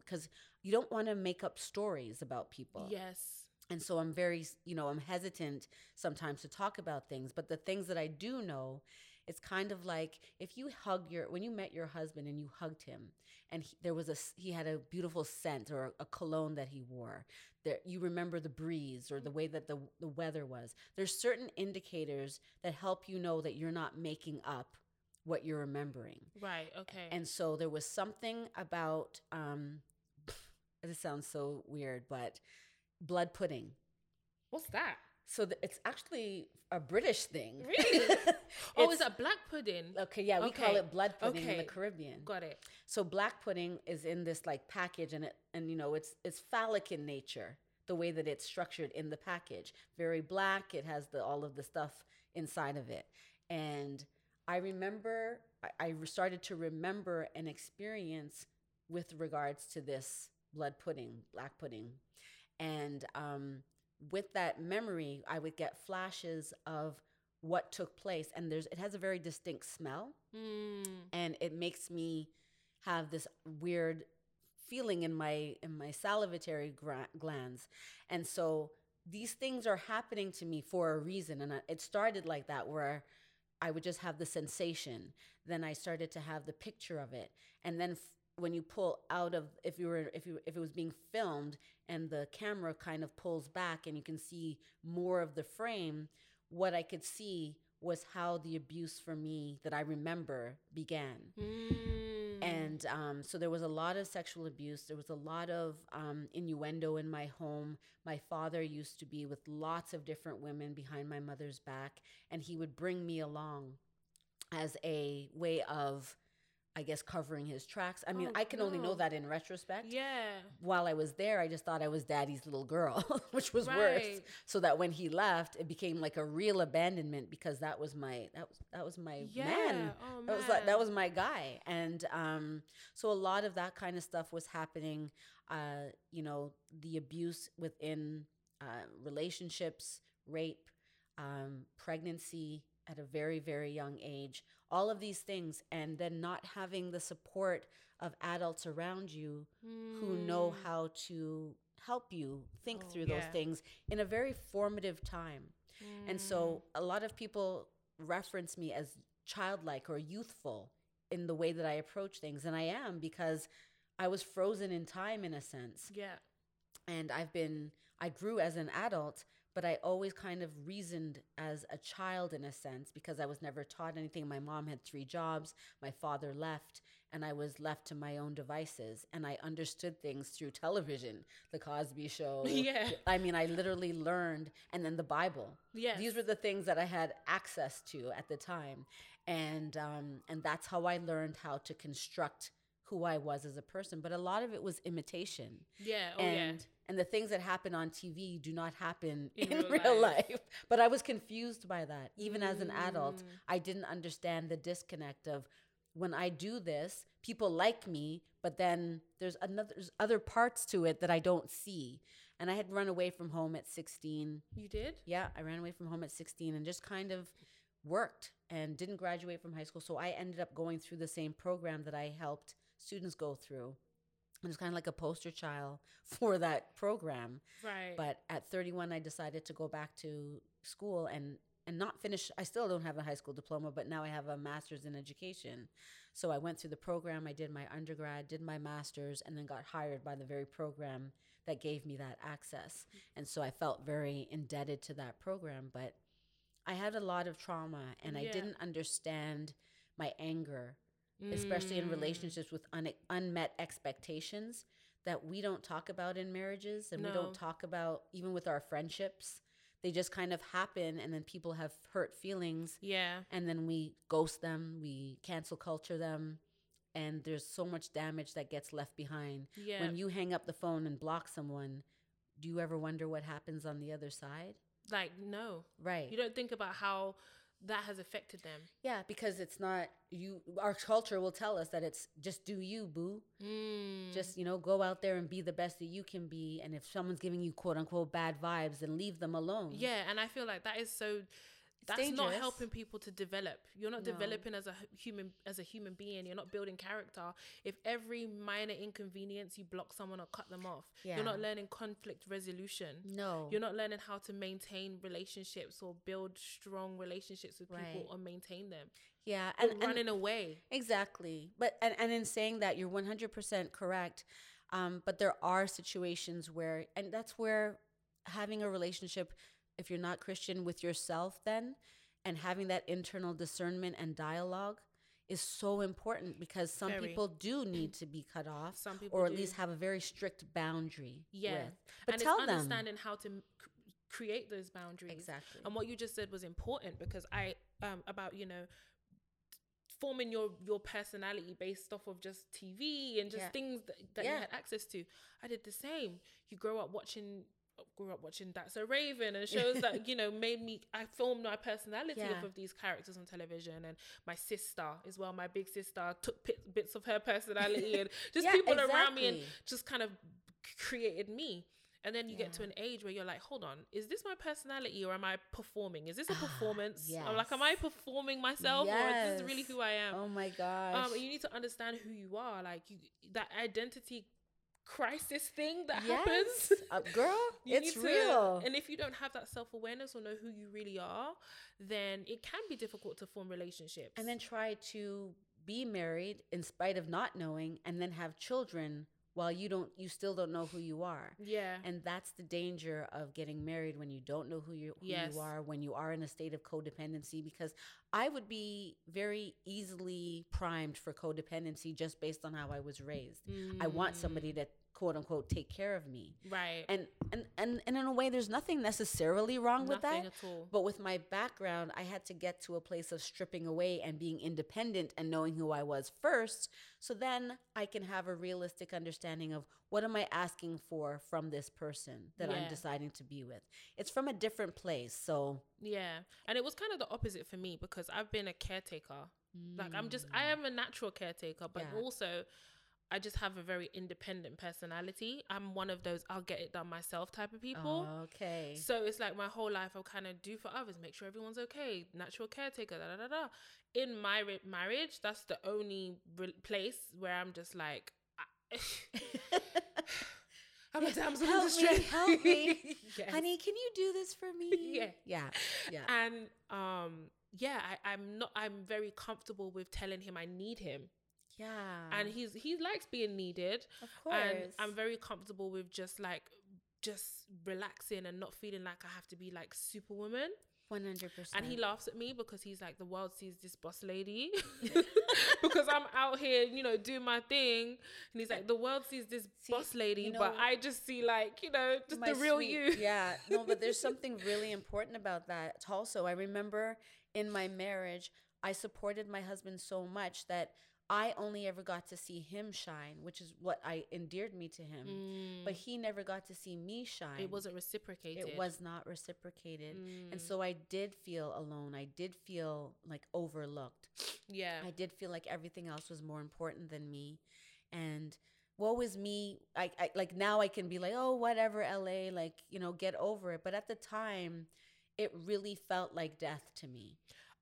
because you don't want to make up stories about people Yes. And so i'm very you know i'm hesitant sometimes to talk about things but the things that i do know it's kind of like if you hug your when you met your husband and you hugged him and he, there was a he had a beautiful scent or a cologne that he wore there you remember the breeze or the way that the the weather was there's certain indicators that help you know that you're not making up what you're remembering Right. Okay. and so there was something about um this sounds so weird but blood pudding What's that? so th- it's actually a British thing. Really? oh, It's- is it black pudding? Okay, yeah, we call it blood pudding in the. Caribbean. Got it. So black pudding is in this like package, and it and you know it's it's phallic in nature. The way that it's structured in the package, very black. It has the all of the stuff inside of it, and I remember I, I started to remember an experience with regards to this blood pudding, black pudding, and um, with that memory, I would get flashes of what took place, and there's it has a very distinct smell. Mm. and it makes me have this weird feeling in my in my salivatory gra- glands. And so these things are happening to me for a reason and I- it started like that where i would just have the sensation. Then i started to have the picture of it. And then f- when you pull out of if you were if you if it was being filmed and the camera kind of pulls back and you can see more of the frame what i could see was how the abuse for me that i remember began Mm. and um, so there was a lot of sexual abuse. There was a lot of um, innuendo in my home. My father used to be with lots of different women behind my mother's back, and he would bring me along as a way of, I guess, covering his tracks. I mean, Oh, I can only know that in retrospect. yeah. While I was there, I just thought I was daddy's little girl, which was worse. Right. So that when he left, it became like a real abandonment because that was my that was that was my Yeah. man Oh, that was like, that was my guy and um so a lot of that kind of stuff was happening uh you know the abuse within uh relationships rape um pregnancy at a very very young age all of these things and then not having the support of adults around you who know Mm. how to help you think Oh, through those things in a very formative time and Mm. so a lot of people reference me as childlike or youthful in the way that I approach things. And I am because I was frozen in time in a sense. Yeah. And I've been, I grew as an adult, but I always kind of reasoned as a child in a sense because I was never taught anything. My mom had three jobs, my father left, and I was left to my own devices. And I understood things through television, The Cosby Show. Yeah. I mean, I literally learned, and then the Bible. Yes. These were the things that I had access to at the time, and um, and that's how I learned how to construct who I was as a person. But a lot of it was imitation, Yeah. Oh and yeah. and the things that happen on TV do not happen in, In real, real life. life. But I was confused by that. Even as an adult, Mm. I didn't understand the disconnect of when I do this, people like me, but then there's another there's other parts to it that I don't see. And I had run away from home at 16 You did. yeah, I ran away from home at 16 and just kind of worked and didn't graduate from high school. So I ended up going through the same program that I helped students go through. And it's kind of like a poster child for that program. Right. But at 31, I decided to go back to school and and not finish. I still don't have a high school diploma, but now I have a master's in education. So I went through the program. I did my undergrad, did my master's, and then got hired by the very program that gave me that access. Mm-hmm. And so I felt very indebted to that program. But I had a lot of trauma, and I didn't understand my anger especially in Mm. relationships with un- unmet expectations that we don't talk about in marriages and we don't talk about even with our friendships they just kind of happen and then people have hurt feelings Yeah. and then we ghost them we cancel culture them and there's so much damage that gets left behind. Yeah. When you hang up the phone and block someone, do you ever wonder what happens on the other side? like no. Right. You don't think about how that has affected them. yeah, because it's not you our culture will tell us that it's just do you, boo. Mm. Just, you know, go out there and be the best that you can be and if someone's giving you quote unquote bad vibes, then leave them alone. Yeah, and I feel like that is so. That's not helping people to develop. You're not No. developing as a human as a human being. You're not building character. If every minor inconvenience you block someone or cut them off, Yeah. you're not learning conflict resolution. No. You're not learning how to maintain relationships or build strong relationships with people or maintain them. yeah, and, and running away. Exactly. But and, and in saying that you're 100% correct. Um, but there are situations where and that's where having a relationship if you're not Christian with yourself then and having that internal discernment and dialogue is so important because some Very. people do need to be cut off Some people or at do. least have a very strict boundary Yeah. with. But and tell it's them understanding how to c- create those boundaries. exactly. And what you just said was important because I um about you know forming your your personality based off of just TV and just Yeah. things that, that you had access to. I did the same. You grow up watching grew up watching That's So Raven and shows that you know made me I formed my personality Yeah. off of these characters on television and my sister as well my big sister took bit, bits of her personality and just Yeah, people around me and just kind of created me and then you get to an age where you're like, hold on, is this my personality or am I performing? Is this a Ah, performance? I'm like, am I performing myself or is this really who I am? Oh my gosh. um, you need to understand who you are. Like you, that identity crisis thing that happens. Uh, girl, You it's to- real. And if you don't have that self awareness or know who you really are, then it can be difficult to form relationships. and then try to be married in spite of not knowing and then have children while you don't you still don't know who you are. Yeah, and that's the danger of getting married when you don't know who you who Yes. you are when you are in a state of codependency because i would be very easily primed for codependency just based on how i was raised. I want somebody mm. to quote unquote take care of me Mm, right. and and and, and in a way there's nothing necessarily wrong with that at all. but with my background, I had to get to a place of stripping away and being independent and knowing who I was first. So then I can have a realistic understanding of what am I asking for from this person that I'm deciding to be with. It's from a different place. So Yeah. And it was kind of the opposite for me because I've been a caretaker. Like I'm just I am a natural caretaker, but Yeah. also I just have a very independent personality. I'm one of those I'll get it done myself type of people. okay. So it's like my whole life I'll kind of do for others, make sure everyone's okay, natural caretaker, da da da da. In my re- marriage, that's the only re- place where I'm just like, I- I'm a damsel in Help me, distress. help me. Yes. Honey, can you do this for me? Yeah. Yeah. Yeah. and um yeah I, i'm not i'm very comfortable with telling him i need him Yeah. and he's he likes being needed of course. and i'm very comfortable with just like just relaxing and not feeling like i have to be like superwoman 100%. and he laughs at me because he's like the world sees this boss lady because i'm out here you know doing my thing and he's like the world sees this See, boss lady you but i just see like you know just the real sweet- you Yeah. No, but there's something really important about that also. I remember in my marriage, I supported my husband so much that I only ever got to see him shine, which is what I endeared me to him. But he never got to see me shine. Mm. it wasn't reciprocated It was not reciprocated. And Mm. so I did feel alone. I did feel like overlooked. yeah I did feel like everything else was more important than me. And woe is me. I, I like now I can be like, oh, whatever, LA, like, you know, get over it. But at the time, it really felt like death to me.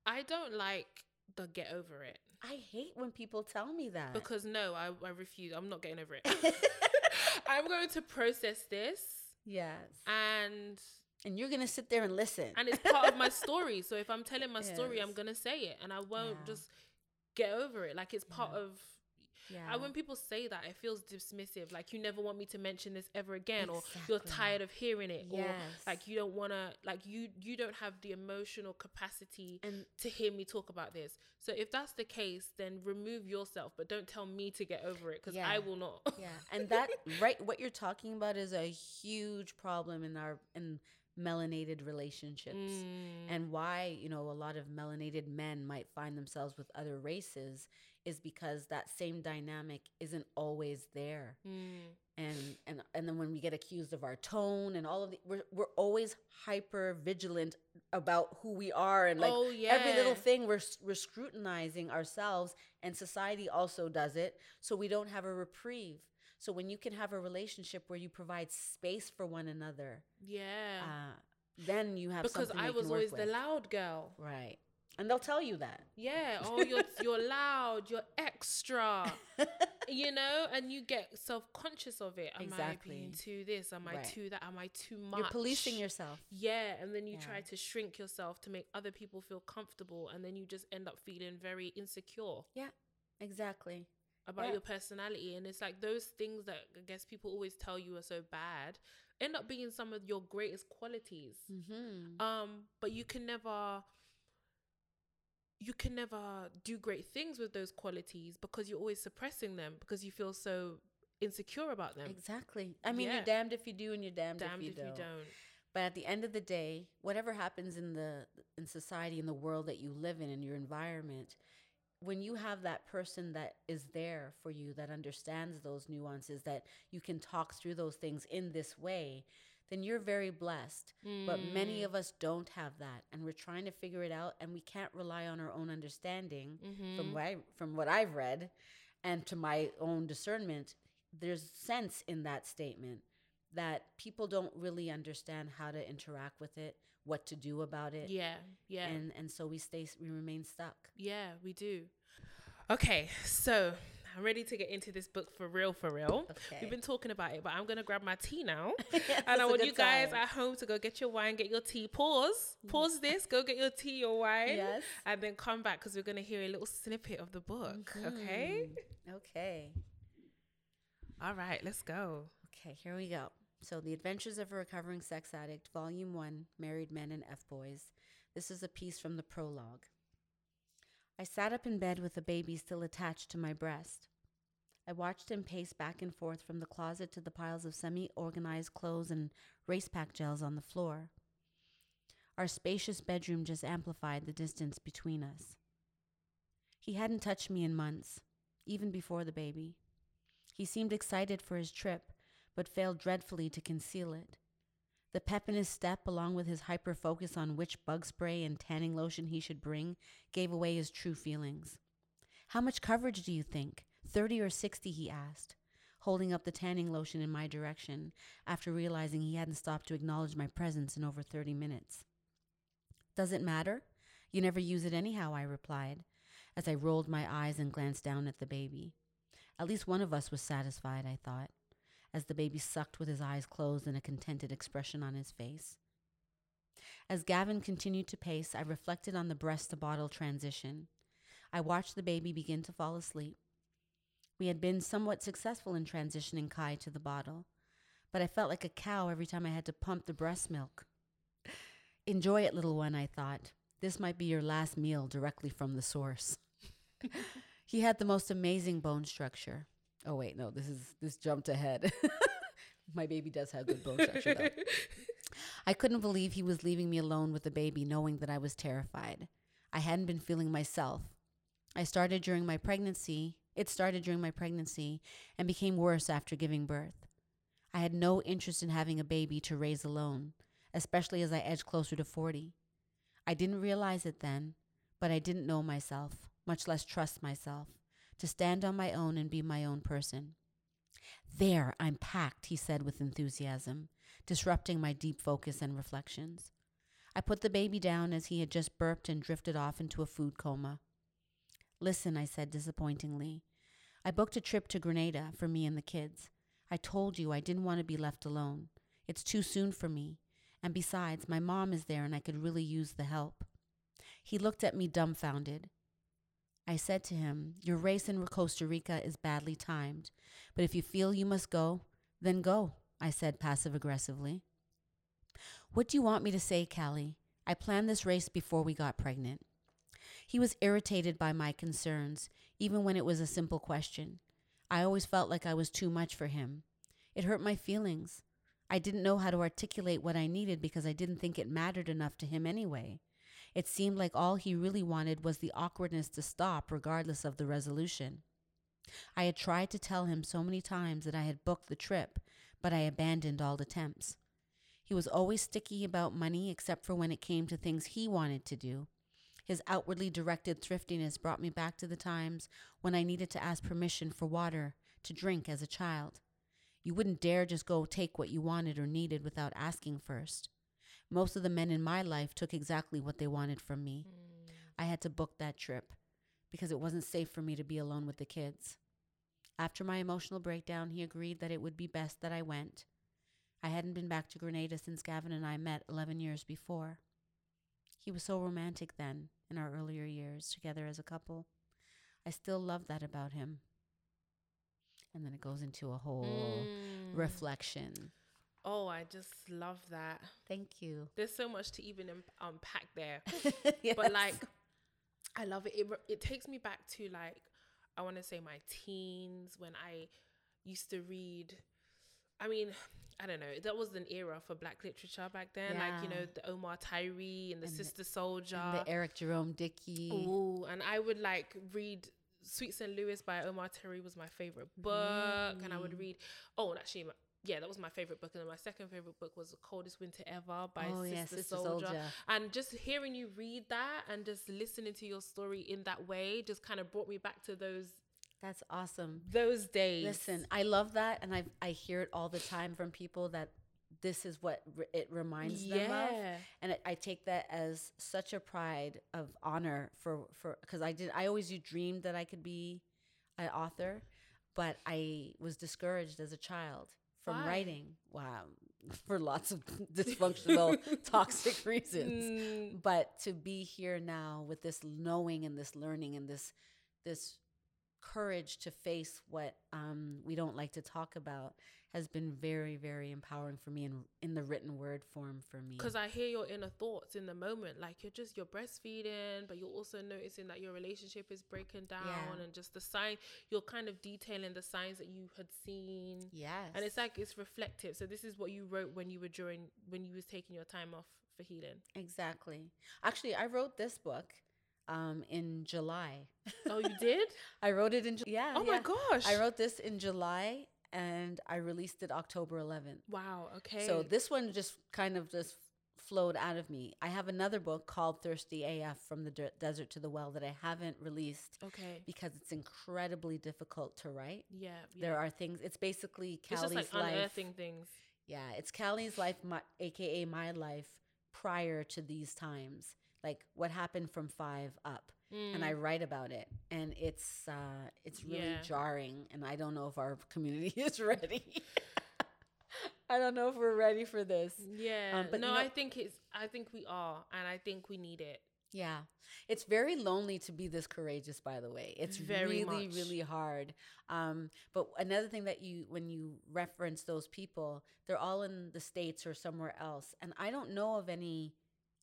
I don't like the get over it I hate when people tell me that. because no, I, I refuse. I'm not getting over it. I'm going to process this yes. and And you're going to sit there and listen. and it's part of my story. So if I'm telling my story, I'm gonna say it and I won't Yeah. just get over it. Like it's part Yeah. of yeah. I, when people say that, it feels dismissive. Like you never want me to mention this ever again, or you're tired of hearing it, or like you don't want to, like you you don't have the emotional capacity and to hear me talk about this. So if that's the case, then remove yourself, but don't tell me to get over it because Yeah. I will not. yeah and that right what you're talking about is a huge problem in our in melanated relationships Mm. and why you know a lot of melanated men might find themselves with other races is because that same dynamic isn't always there Mm. and and and then when we get accused of our tone and all of the we're, we're always hyper vigilant about who we are and like oh yeah. every little thing we're we're scrutinizing ourselves and society also does it so we don't have a reprieve so when you can have a relationship where you provide space for one another Yeah. uh, then you have because I was always the loud girl. right and they'll tell you that Yeah. Oh, you're you're loud. You're extra. you know, and you get self conscious of it. Am Exactly. I being too this? Am I Right. too that? Am I too much? you're policing yourself Yeah, and then you Yeah. try to shrink yourself to make other people feel comfortable, and then you just end up feeling very insecure Yeah, exactly about Yeah. your personality. And it's like those things that I guess people always tell you are so bad end up being some of your greatest qualities. mm-hmm. Um, but you can never you can never do great things with those qualities because you're always suppressing them because you feel so insecure about them. exactly i mean Yeah. you're damned if you do and you're damned, Damned if you don't don't. But at the end of the day, whatever happens in the in society in the world that you live in in your environment, when you have that person that is there for you that understands those nuances that you can talk through those things in this way, then you're very blessed. But many Mm. of us don't have that and we're trying to figure it out and we can't rely on our own understanding Mm-hmm. from what I from what I've read and to my own discernment, there's sense in that statement that people don't really understand how to interact with it, what to do about it. Yeah, yeah. And and so we stay we remain stuck. Yeah, we do. Okay, so I'm ready to get into this book for real, for real. Okay. We've been talking about it, but I'm gonna grab my tea now, That's and I want you guys time. at home to go get your wine, get your tea. Pause, pause this, go get your tea, your wine, Yes. and then come back because we're gonna hear a little snippet of the book. Okay. Mhm. Okay. All right, let's go. Okay, here we go. So, The Adventures of a Recovering Sex Addict, Volume 1 Married Men and F Boys. This is a piece from the prologue. I sat up in bed with the baby still attached to my breast. I watched him pace back and forth from the closet to the piles of semi organized clothes and race pack gels on the floor. Our spacious bedroom just amplified the distance between us. He hadn't touched me in months, even before the baby. He seemed excited for his trip, but failed dreadfully to conceal it. The pep in his step, along with his hyper focus on which bug spray and tanning lotion he should bring, gave away his true feelings. How much coverage do you think? Thirty or sixty? he asked, holding up the tanning lotion in my direction after realizing he hadn't stopped to acknowledge my presence in over thirty minutes. Does it matter? You never use it anyhow, I replied, as I rolled my eyes and glanced down at the baby. At least one of us was satisfied, I thought, as the baby sucked with his eyes closed and a contented expression on his face. As Gavin continued to pace, I reflected on the breast to bottle transition. I watched the baby begin to fall asleep. We had been somewhat successful in transitioning Kai to the bottle, but I felt like a cow every time I had to pump the breast milk. Enjoy it, little one, I thought. This might be your last meal directly from the source. he had the most amazing bone structure. Oh wait, no, this is this jumped ahead. My baby does have good bone structure though. I couldn't believe he was leaving me alone with the baby knowing that I was terrified. I hadn't been feeling myself. I started during my pregnancy. It started during my pregnancy and became worse after giving birth. I had no interest in having a baby to raise alone, especially as I edged closer to 40. I didn't realize it then, but I didn't know myself, much less trust myself, to stand on my own and be my own person. There, I'm packed, he said with enthusiasm, disrupting my deep focus and reflections. I put the baby down as he had just burped and drifted off into a food coma. Listen, I said disappointingly. I booked a trip to Grenada for me and the kids. I told you I didn't want to be left alone. It's too soon for me. And besides, my mom is there and I could really use the help. He looked at me dumbfounded. I said to him, Your race in Costa Rica is badly timed, but if you feel you must go, then go, I said passive aggressively. What do you want me to say, Callie? I planned this race before we got pregnant. He was irritated by my concerns, even when it was a simple question. I always felt like I was too much for him. It hurt my feelings. I didn't know how to articulate what I needed because I didn't think it mattered enough to him anyway. It seemed like all he really wanted was the awkwardness to stop, regardless of the resolution. I had tried to tell him so many times that I had booked the trip, but I abandoned all attempts. He was always sticky about money, except for when it came to things he wanted to do. His outwardly directed thriftiness brought me back to the times when I needed to ask permission for water to drink as a child. You wouldn't dare just go take what you wanted or needed without asking first. Most of the men in my life took exactly what they wanted from me. I had to book that trip because it wasn't safe for me to be alone with the kids. After my emotional breakdown, he agreed that it would be best that I went. I hadn't been back to Grenada since Gavin and I met 11 years before. He was so romantic then, in our earlier years together as a couple. I still love that about him. And then it goes into a whole Mm. reflection. Oh, I just love that. Thank you. There's so much to even um, unpack there. Yes. But like, I love it. It it takes me back to like, I want to say my teens when I used to read. I mean, I don't know. That was an era for Black literature back then. Like you know the Omar Tyree and the And the- Sister Souljah. And the Eric Jerome Dickey. Ooh, and I would like read Sweet St. Louis by Omar Tyree was my favorite book, and I would read. Oh, actually, yeah, that was my favorite book, and then my second favorite book was The Coldest Winter Ever by oh, Sister, yeah, Sister Souljah. Souljah. And just hearing you read that and just listening to your story in that way just kind of brought me back to those That's awesome. those days. Listen, I love that, and I I hear it all the time from people that this is what re- it reminds them of, and I, I take that as such a pride of honor for for because I did I always dreamed that I could be an author, but I was discouraged as a child from Why? writing. Wow, for lots of dysfunctional, toxic reasons. Mm, but to be here now with this knowing and this learning and this this courage to face what um, we don't like to talk about has been very very empowering for me in in the written word form for me Because I hear your inner thoughts in the moment. Like you're just, you're breastfeeding, but you're also noticing that your relationship is breaking down Yeah. and just the sign, you're kind of detailing the signs that you had seen. yes And it's like, it's reflective. So this is what you wrote when you were during, when you was taking your time off for healing. exactly actually i wrote this book um, in july Oh, you did? i wrote it in Ju- yeah oh my gosh. i wrote this in july and i released it october 11th Wow. Okay. So this one just kind of just flowed out of me. I have another book called Thirsty AF from the de- desert to the well that I haven't released okay. because it's incredibly difficult to write. Yeah. yeah. There are things. It's basically it's just Callie's like life. unearthing things. Yeah, it's Callie's life, my, aka my life, prior to these times. Like what happened from five up, and I write about it, and it's uh, it's really Mm. Yeah. jarring, and I don't know if our community is ready. I don't know if we're ready for this. Yeah. Um, but no, you know- I think it's, I think we are. And I think we need it. Yeah. It's very lonely to be this courageous, by the way. It's Very really, much. really hard. Um, but another thing that you, when you reference those people, they're all in the States or somewhere else. And I don't know of any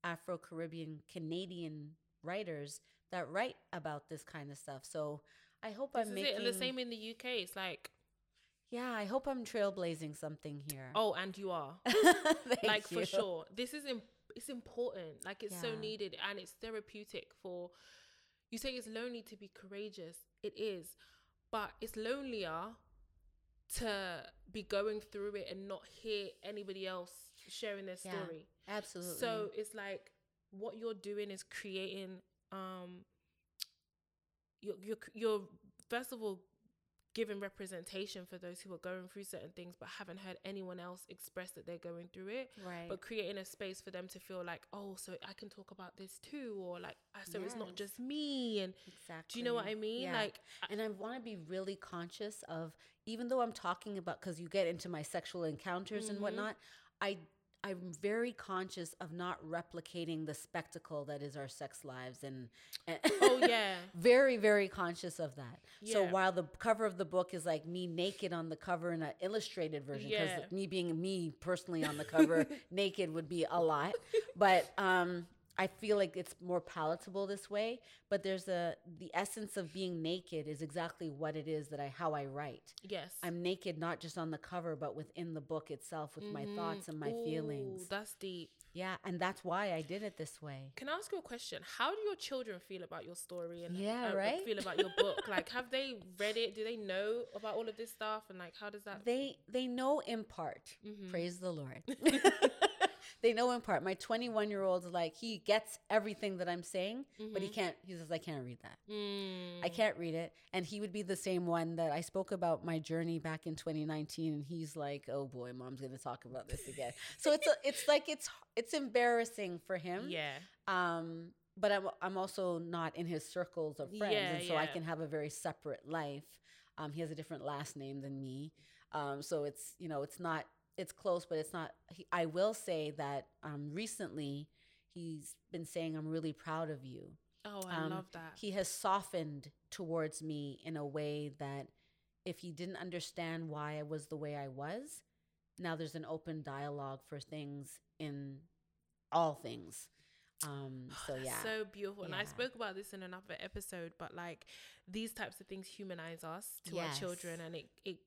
Afro Caribbean Canadian writers that write about this kind of stuff. So I hope This I'm is making. it. And the same in the UK. It's like, Yeah, I hope I'm trailblazing something here. oh, and you are. Like for sure this is Im- it's important like it's so needed and it's therapeutic for you say it's lonely to be courageous it is but it's lonelier to be going through it and not hear anybody else sharing their Yeah, story Absolutely. so it's like what you're doing is creating um you're you're, you're first of all giving representation for those who are going through certain things but haven't heard anyone else express that they're going through it right. but creating a space for them to feel like oh so i can talk about this too or like "Ah, so it's not just me and exactly. do you know what i mean Yeah. like and I want to be really conscious of even though I'm talking about because you get into my sexual encounters and Mhm. whatnot, I I'm very conscious of not replicating the spectacle that is our sex lives and, and oh yeah very very conscious of that. So while the cover of the book is like me naked on the cover in an illustrated version because Yeah. me being me personally on the cover naked would be a lot, but um I feel like it's more palatable this way, but there's a the essence of being naked is exactly what it is that I how I write. Yes. I'm naked not just on the cover but within the book itself with my thoughts and my Mm-hmm. Ooh, feelings. That's deep. Yeah, and that's why I did it this way. Can I ask you a question? How do your children feel about your story and Yeah, uh, right? feel about your book? like, have they read it? Do they know about all of this stuff? And like, how does that? They they know in part. Mhm. Praise the Lord. they know in part. My 21 year old's like he gets everything that I'm saying, but he can't. He says I can't read that. Mm, I can't read it. And he would be the same one that I spoke about my journey back in 2019. And he's like, oh boy, mom's going to talk about this again. so it's, a, it's like, it's, it's embarrassing for him. yeah. Um, but I'm, I'm also not in his circles of friends. Yeah, and so I can have a very separate life. Um, he has a different last name than me. Um, so it's, you know, it's not, it's close, but it's not, he, I will say that, um, recently he's been saying, I'm really proud of you Oh, I um, love that. he has softened towards me in a way that if he didn't understand why I was the way I was, now there's an open dialogue for things in all things. Um, so yeah, so beautiful. And I spoke about this in another episode, but like these types of things humanize us to our children, and it it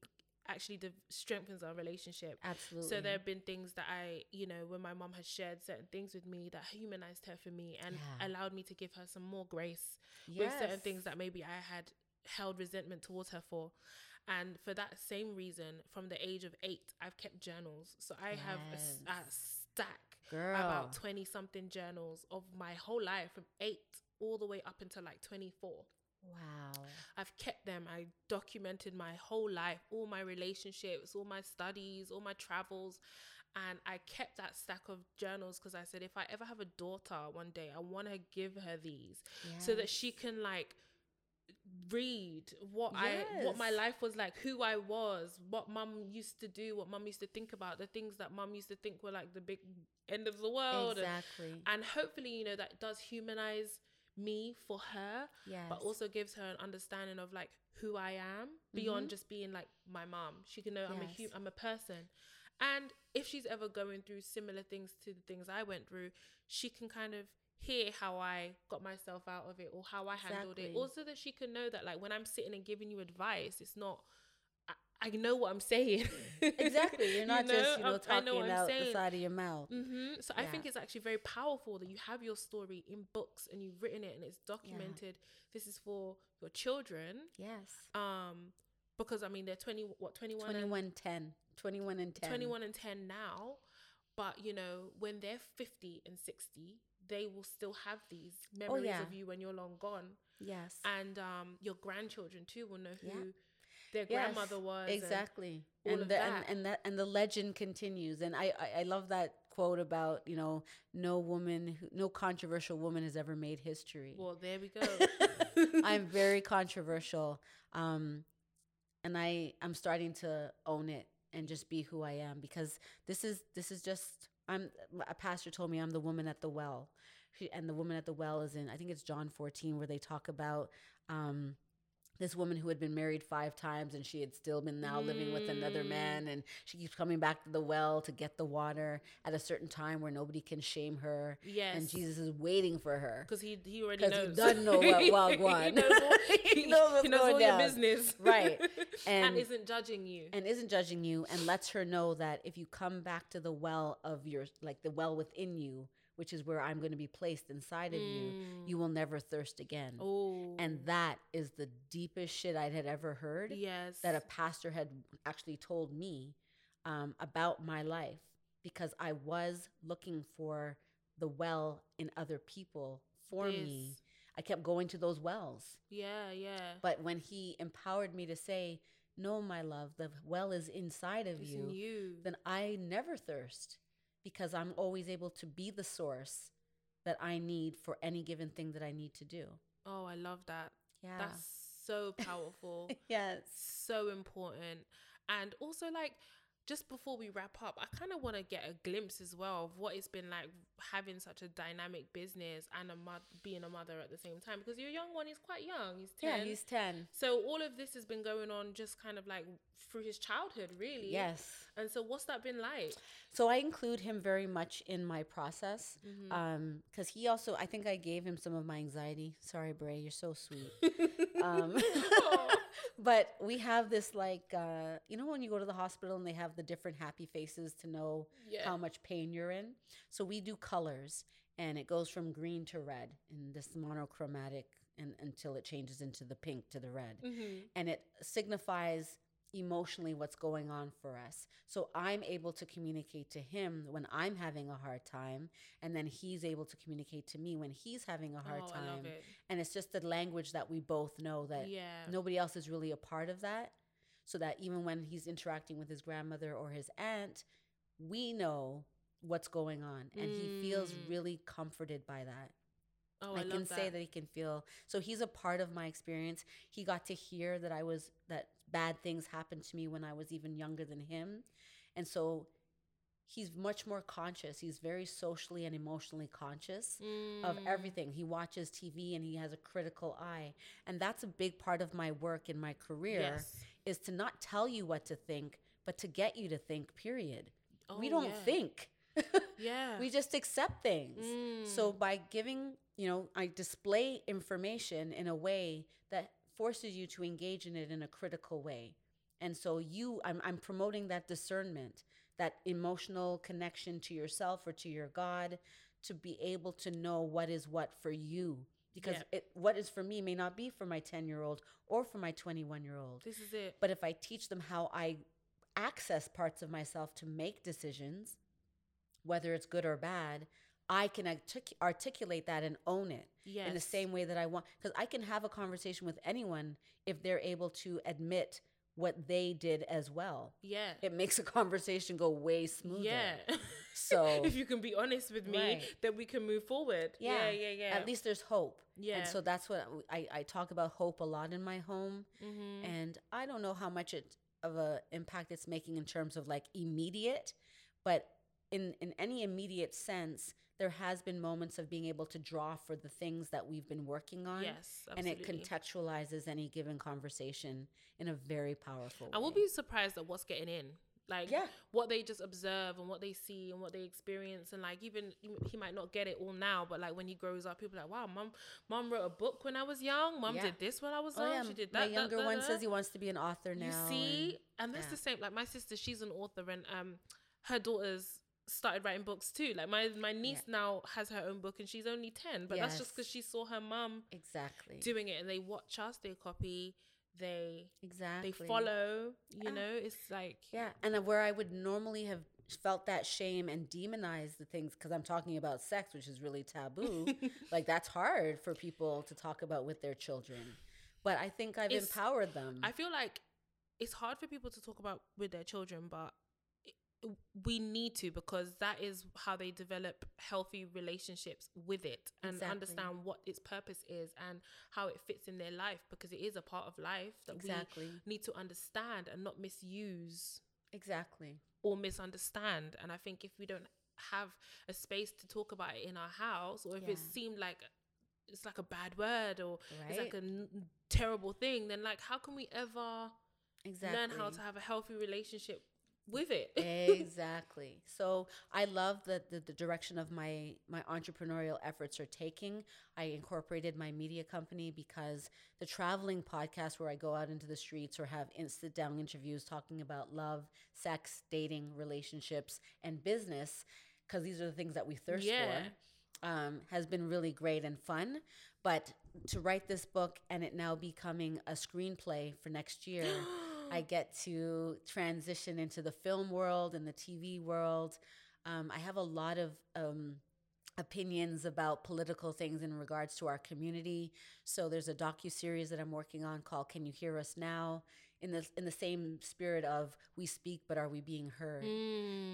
actually de- strengthens our relationship. absolutely. So there have been things that I, you know, when my mom has shared certain things with me that humanized her for me and Yeah. allowed me to give her some more grace with certain things that maybe I had held resentment towards her for. And for that same reason, from the age of eight, I've kept journals. So I have a, Yes. stack, girl, about 20 something journals of my whole life from eight all the way up until like 24. Wow, I've kept them. I documented my whole life, all my relationships, all my studies, all my travels. And I kept that stack of journals because I said, if I ever have a daughter one day, I want to give her these so that she can like read what I what my life was like, who I was, what mum used to do, what mum used to think about, the things that mum used to think were like the big end of the world. and- exactly, And hopefully, you know, that does humanize me for her yes, but also gives her an understanding of like who I am beyond Mhm. just being like my mom. She can know I'm a Yes. hu- I'm a person, and if she's ever going through similar things to the things I went through, she can kind of hear how I got myself out of it or how I handled it. Also, that she can know that like when I'm sitting and giving you advice, it's not. I, know what I'm saying. exactly. You're not just you know I'm- I know talking I'm out the saying. side of your mouth. hmm So I think it's actually very powerful that you have your story in books and you've written it and it's documented. This is for your children. Yes, Um, because I mean they're twenty what 21, 21, 10, 21 and 10. 21 and ten now, but you know when they're fifty and sixty, they will still have these memories Oh, yeah. of you when you're long gone, Yes, and um, your grandchildren too will know who Yeah. Their Yes, grandmother was. and- exactly and of the, that. And, and that and the legend continues and I, I i love that quote about you know no woman who, no controversial woman has ever made history well, there we go. i'm very controversial um and i i'm starting to own it and just be who i am because this is this is just i'm a pastor told me i'm the woman at the well and the woman at the well is in i think it's john 14 where they talk about um this woman who had been married five times and she had still been now living with another Mm. man and she keeps coming back to the well to get the water at a certain time where nobody can shame her yes, and jesus is waiting for her because he he already 'Cause he knows. doesn't know what Wagwan. he knows all, He he, knows he knows all your business, Right. and, And- isn't judging you. and isn't judging you and lets her know that if you come back to the well of your like the well within you which is where i'm going to be placed inside of you you will never thirst again. Oh, and that is the deepest shit i had ever heard yes, that a pastor had actually told me um, about my life because i was looking for the well in other people for me. I kept going to those wells. Yeah, yeah. but when he empowered me to say, No, my love, the well is inside of you, you. then I never thirst because I'm always able to be the source that I need for any given thing that I need to do. oh, I love that. Yeah. That's so powerful. yes. so important. And also like just before we wrap up, I kind of want to get a glimpse as well of what it's been like having such a dynamic business and a mo- being a mother at the same time. Because your young one is quite young; he's ten. Yeah, he's 10. so all of this has been going on just kind of like through his childhood, really. Yes. And so, what's that been like? So I include him very much in my process Mm-hmm. um because he also I think I gave him some of my anxiety. Sorry, Bray, you're so sweet. um, but we have this like uh, you know when you go to the hospital and they have the different happy faces to know Yeah. how much pain you're in. So we do colors and it goes from green to red in this monochromatic and until it changes into the pink to the red Mm-hmm. and it signifies emotionally what's going on for us. So I'm able to communicate to him when I'm having a hard time, and then he's able to communicate to me when he's having a hard oh, time. it. And it's just the language that we both know that Yeah. nobody else is really a part of that. So that even when he's interacting with his grandmother or his aunt, we know what's going on, and he feels Mm. really comforted by that. Oh, I, I, can say that he can feel. So he's a part of my experience. He got to hear that I was that bad things happened to me when I was even younger than him, and so he's much more conscious. He's very socially and emotionally conscious of Mm. everything. He watches TV and he has a critical eye, and that's a big part of my work in my career Yes. is to not tell you what to think, but to get you to think. Period. we Oh, don't yeah. think. Yeah. we just accept things. So Mm. by giving, you know, I display information in a way that forces you to engage in it in a critical way. And so you I'm I'm promoting that discernment, that emotional connection to yourself or to your God to be able to know what is what for you because Yeah. it what is for me may not be for my 10-year-old or for my 21-year-old. this is it. But if I teach them how I access parts of myself to make decisions, whether it's good or bad, I can artic- articulate that and own it Yes. in the same way that I want. Because I can have a conversation with anyone if they're able to admit what they did as well. Yeah. It makes a conversation go way smoother. Yeah. So- if you can be honest with me, Right. then we can move forward. Yeah, yeah, yeah. yeah, At least there's hope. Yeah. And so that's what I, I talk about hope a lot in my home. Mhm. and I don't know how much it of a impact it's making in terms of like immediate, but in in any immediate sense, there has been moments of being able to draw for the things that we've been working on, yes, and it contextualizes any given conversation in a very powerful. I will be surprised at what's getting in. Like Yeah. what they just observe and what they see and what they experience and like even he might not get it all now, but like when he grows up, people are like, wow, mom, mom wrote a book when I was young. Mom Yeah. did this when I was Oh young. yeah, She did my that. that, younger that, one that." says he wants to be an author now. You see, and, that's yeah. the same. Like my sister, she's an author, and um, her daughters started writing books too. Like my my niece now has her own book, and she's only ten. But that's just because she saw her mum exactly, doing it, and they watch us, they copy, they exactly, they follow. You Yeah. know, it's like Yeah, and where I would normally have felt that shame and demonized the things because I'm talking about sex, which is really taboo. like that's hard for people to talk about with their children. But I think I've It's- empowered them. I feel like it's hard for people to talk about with their children, but we need to because that is how they develop healthy relationships with it and Exactly. understand what its purpose is and how it fits in their life because it is a part of life that exactly, we need to understand and not misuse exactly. or misunderstand. And I think if we don't have a space to talk about it in our house, or if it Yeah. seemed like it's like a bad word or it's like Right. a n- terrible thing, then like how can we ever Exactly. learn how to have a healthy relationship with it? exactly. So I love that the, the direction of my my entrepreneurial efforts are taking. I incorporated my media company because the traveling podcast where I go out into the streets or have in, sit down interviews talking about love, sex, dating, relationships, and business, because these are the things that we thirst Yeah. for, um, has been really great and fun. But to write this book and it now becoming a screenplay for next year. I get to transition into the film world and the TV world. Um, I have a lot of um, opinions about political things in regards to our community. So there's a docu series that I'm working on called "Can You Hear Us Now?" in the in the same spirit of we speak, but are we being heard?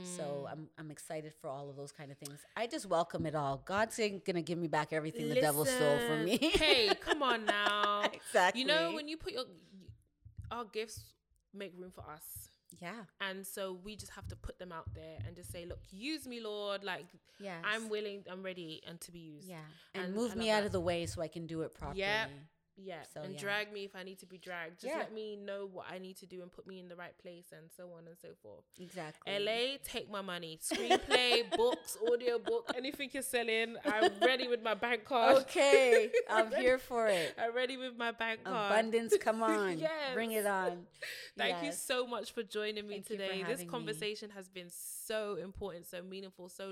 So Mm. I'm I'm excited for all of those kind of things. I just welcome it all. God's gonna give me back everything the devil stole from me. Hey, come on now. exactly. You know when you put your our gifts make room for us. Yeah. And so we just have to put them out there and just say, look, use me, Lord. Like, Yes. I'm willing, I'm ready, and to be used. Yeah. And, And move me out that. of the way so I can do it properly. Yeah. So, and yeah. drag me if I need to be dragged. Just Yeah. let me know what I need to do and put me in the right place and so on and so forth. Exactly. LA, take my money. Screenplay, books, audio book, anything you're selling. I'm ready with my bank card. Okay. I'm here for it. I'm ready with my bank card. Abundance, come on. Yes. Bring it on. Thank you so much for joining me Thank today. This having me. conversation has been so important, so meaningful, so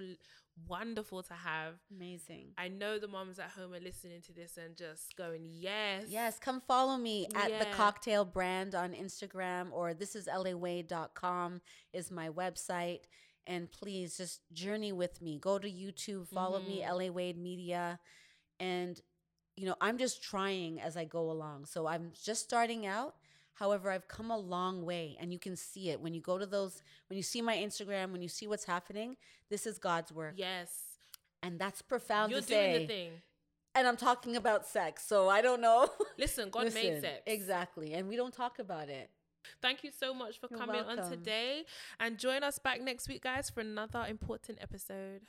wonderful to have. Amazing. I know the moms at home are listening to this and just going, yes. Yes, come follow me at the cocktail brand on Instagram or this is laway.com is my website. And please just journey with me. Go to YouTube, follow me, Mm-hmm. LA Wade Media. And, you know, I'm just trying as I go along. So I'm just starting out. However, I've come a long way and you can see it when you go to those, when you see my Instagram, when you see what's happening. This is God's work. Yes. And that's profound You're doing say. the thing. And I'm talking about sex. So I don't know. Listen, God made sex. Exactly. And we don't talk about it. Thank you so much for You're coming on today. And join us back next week, guys, for another important episode.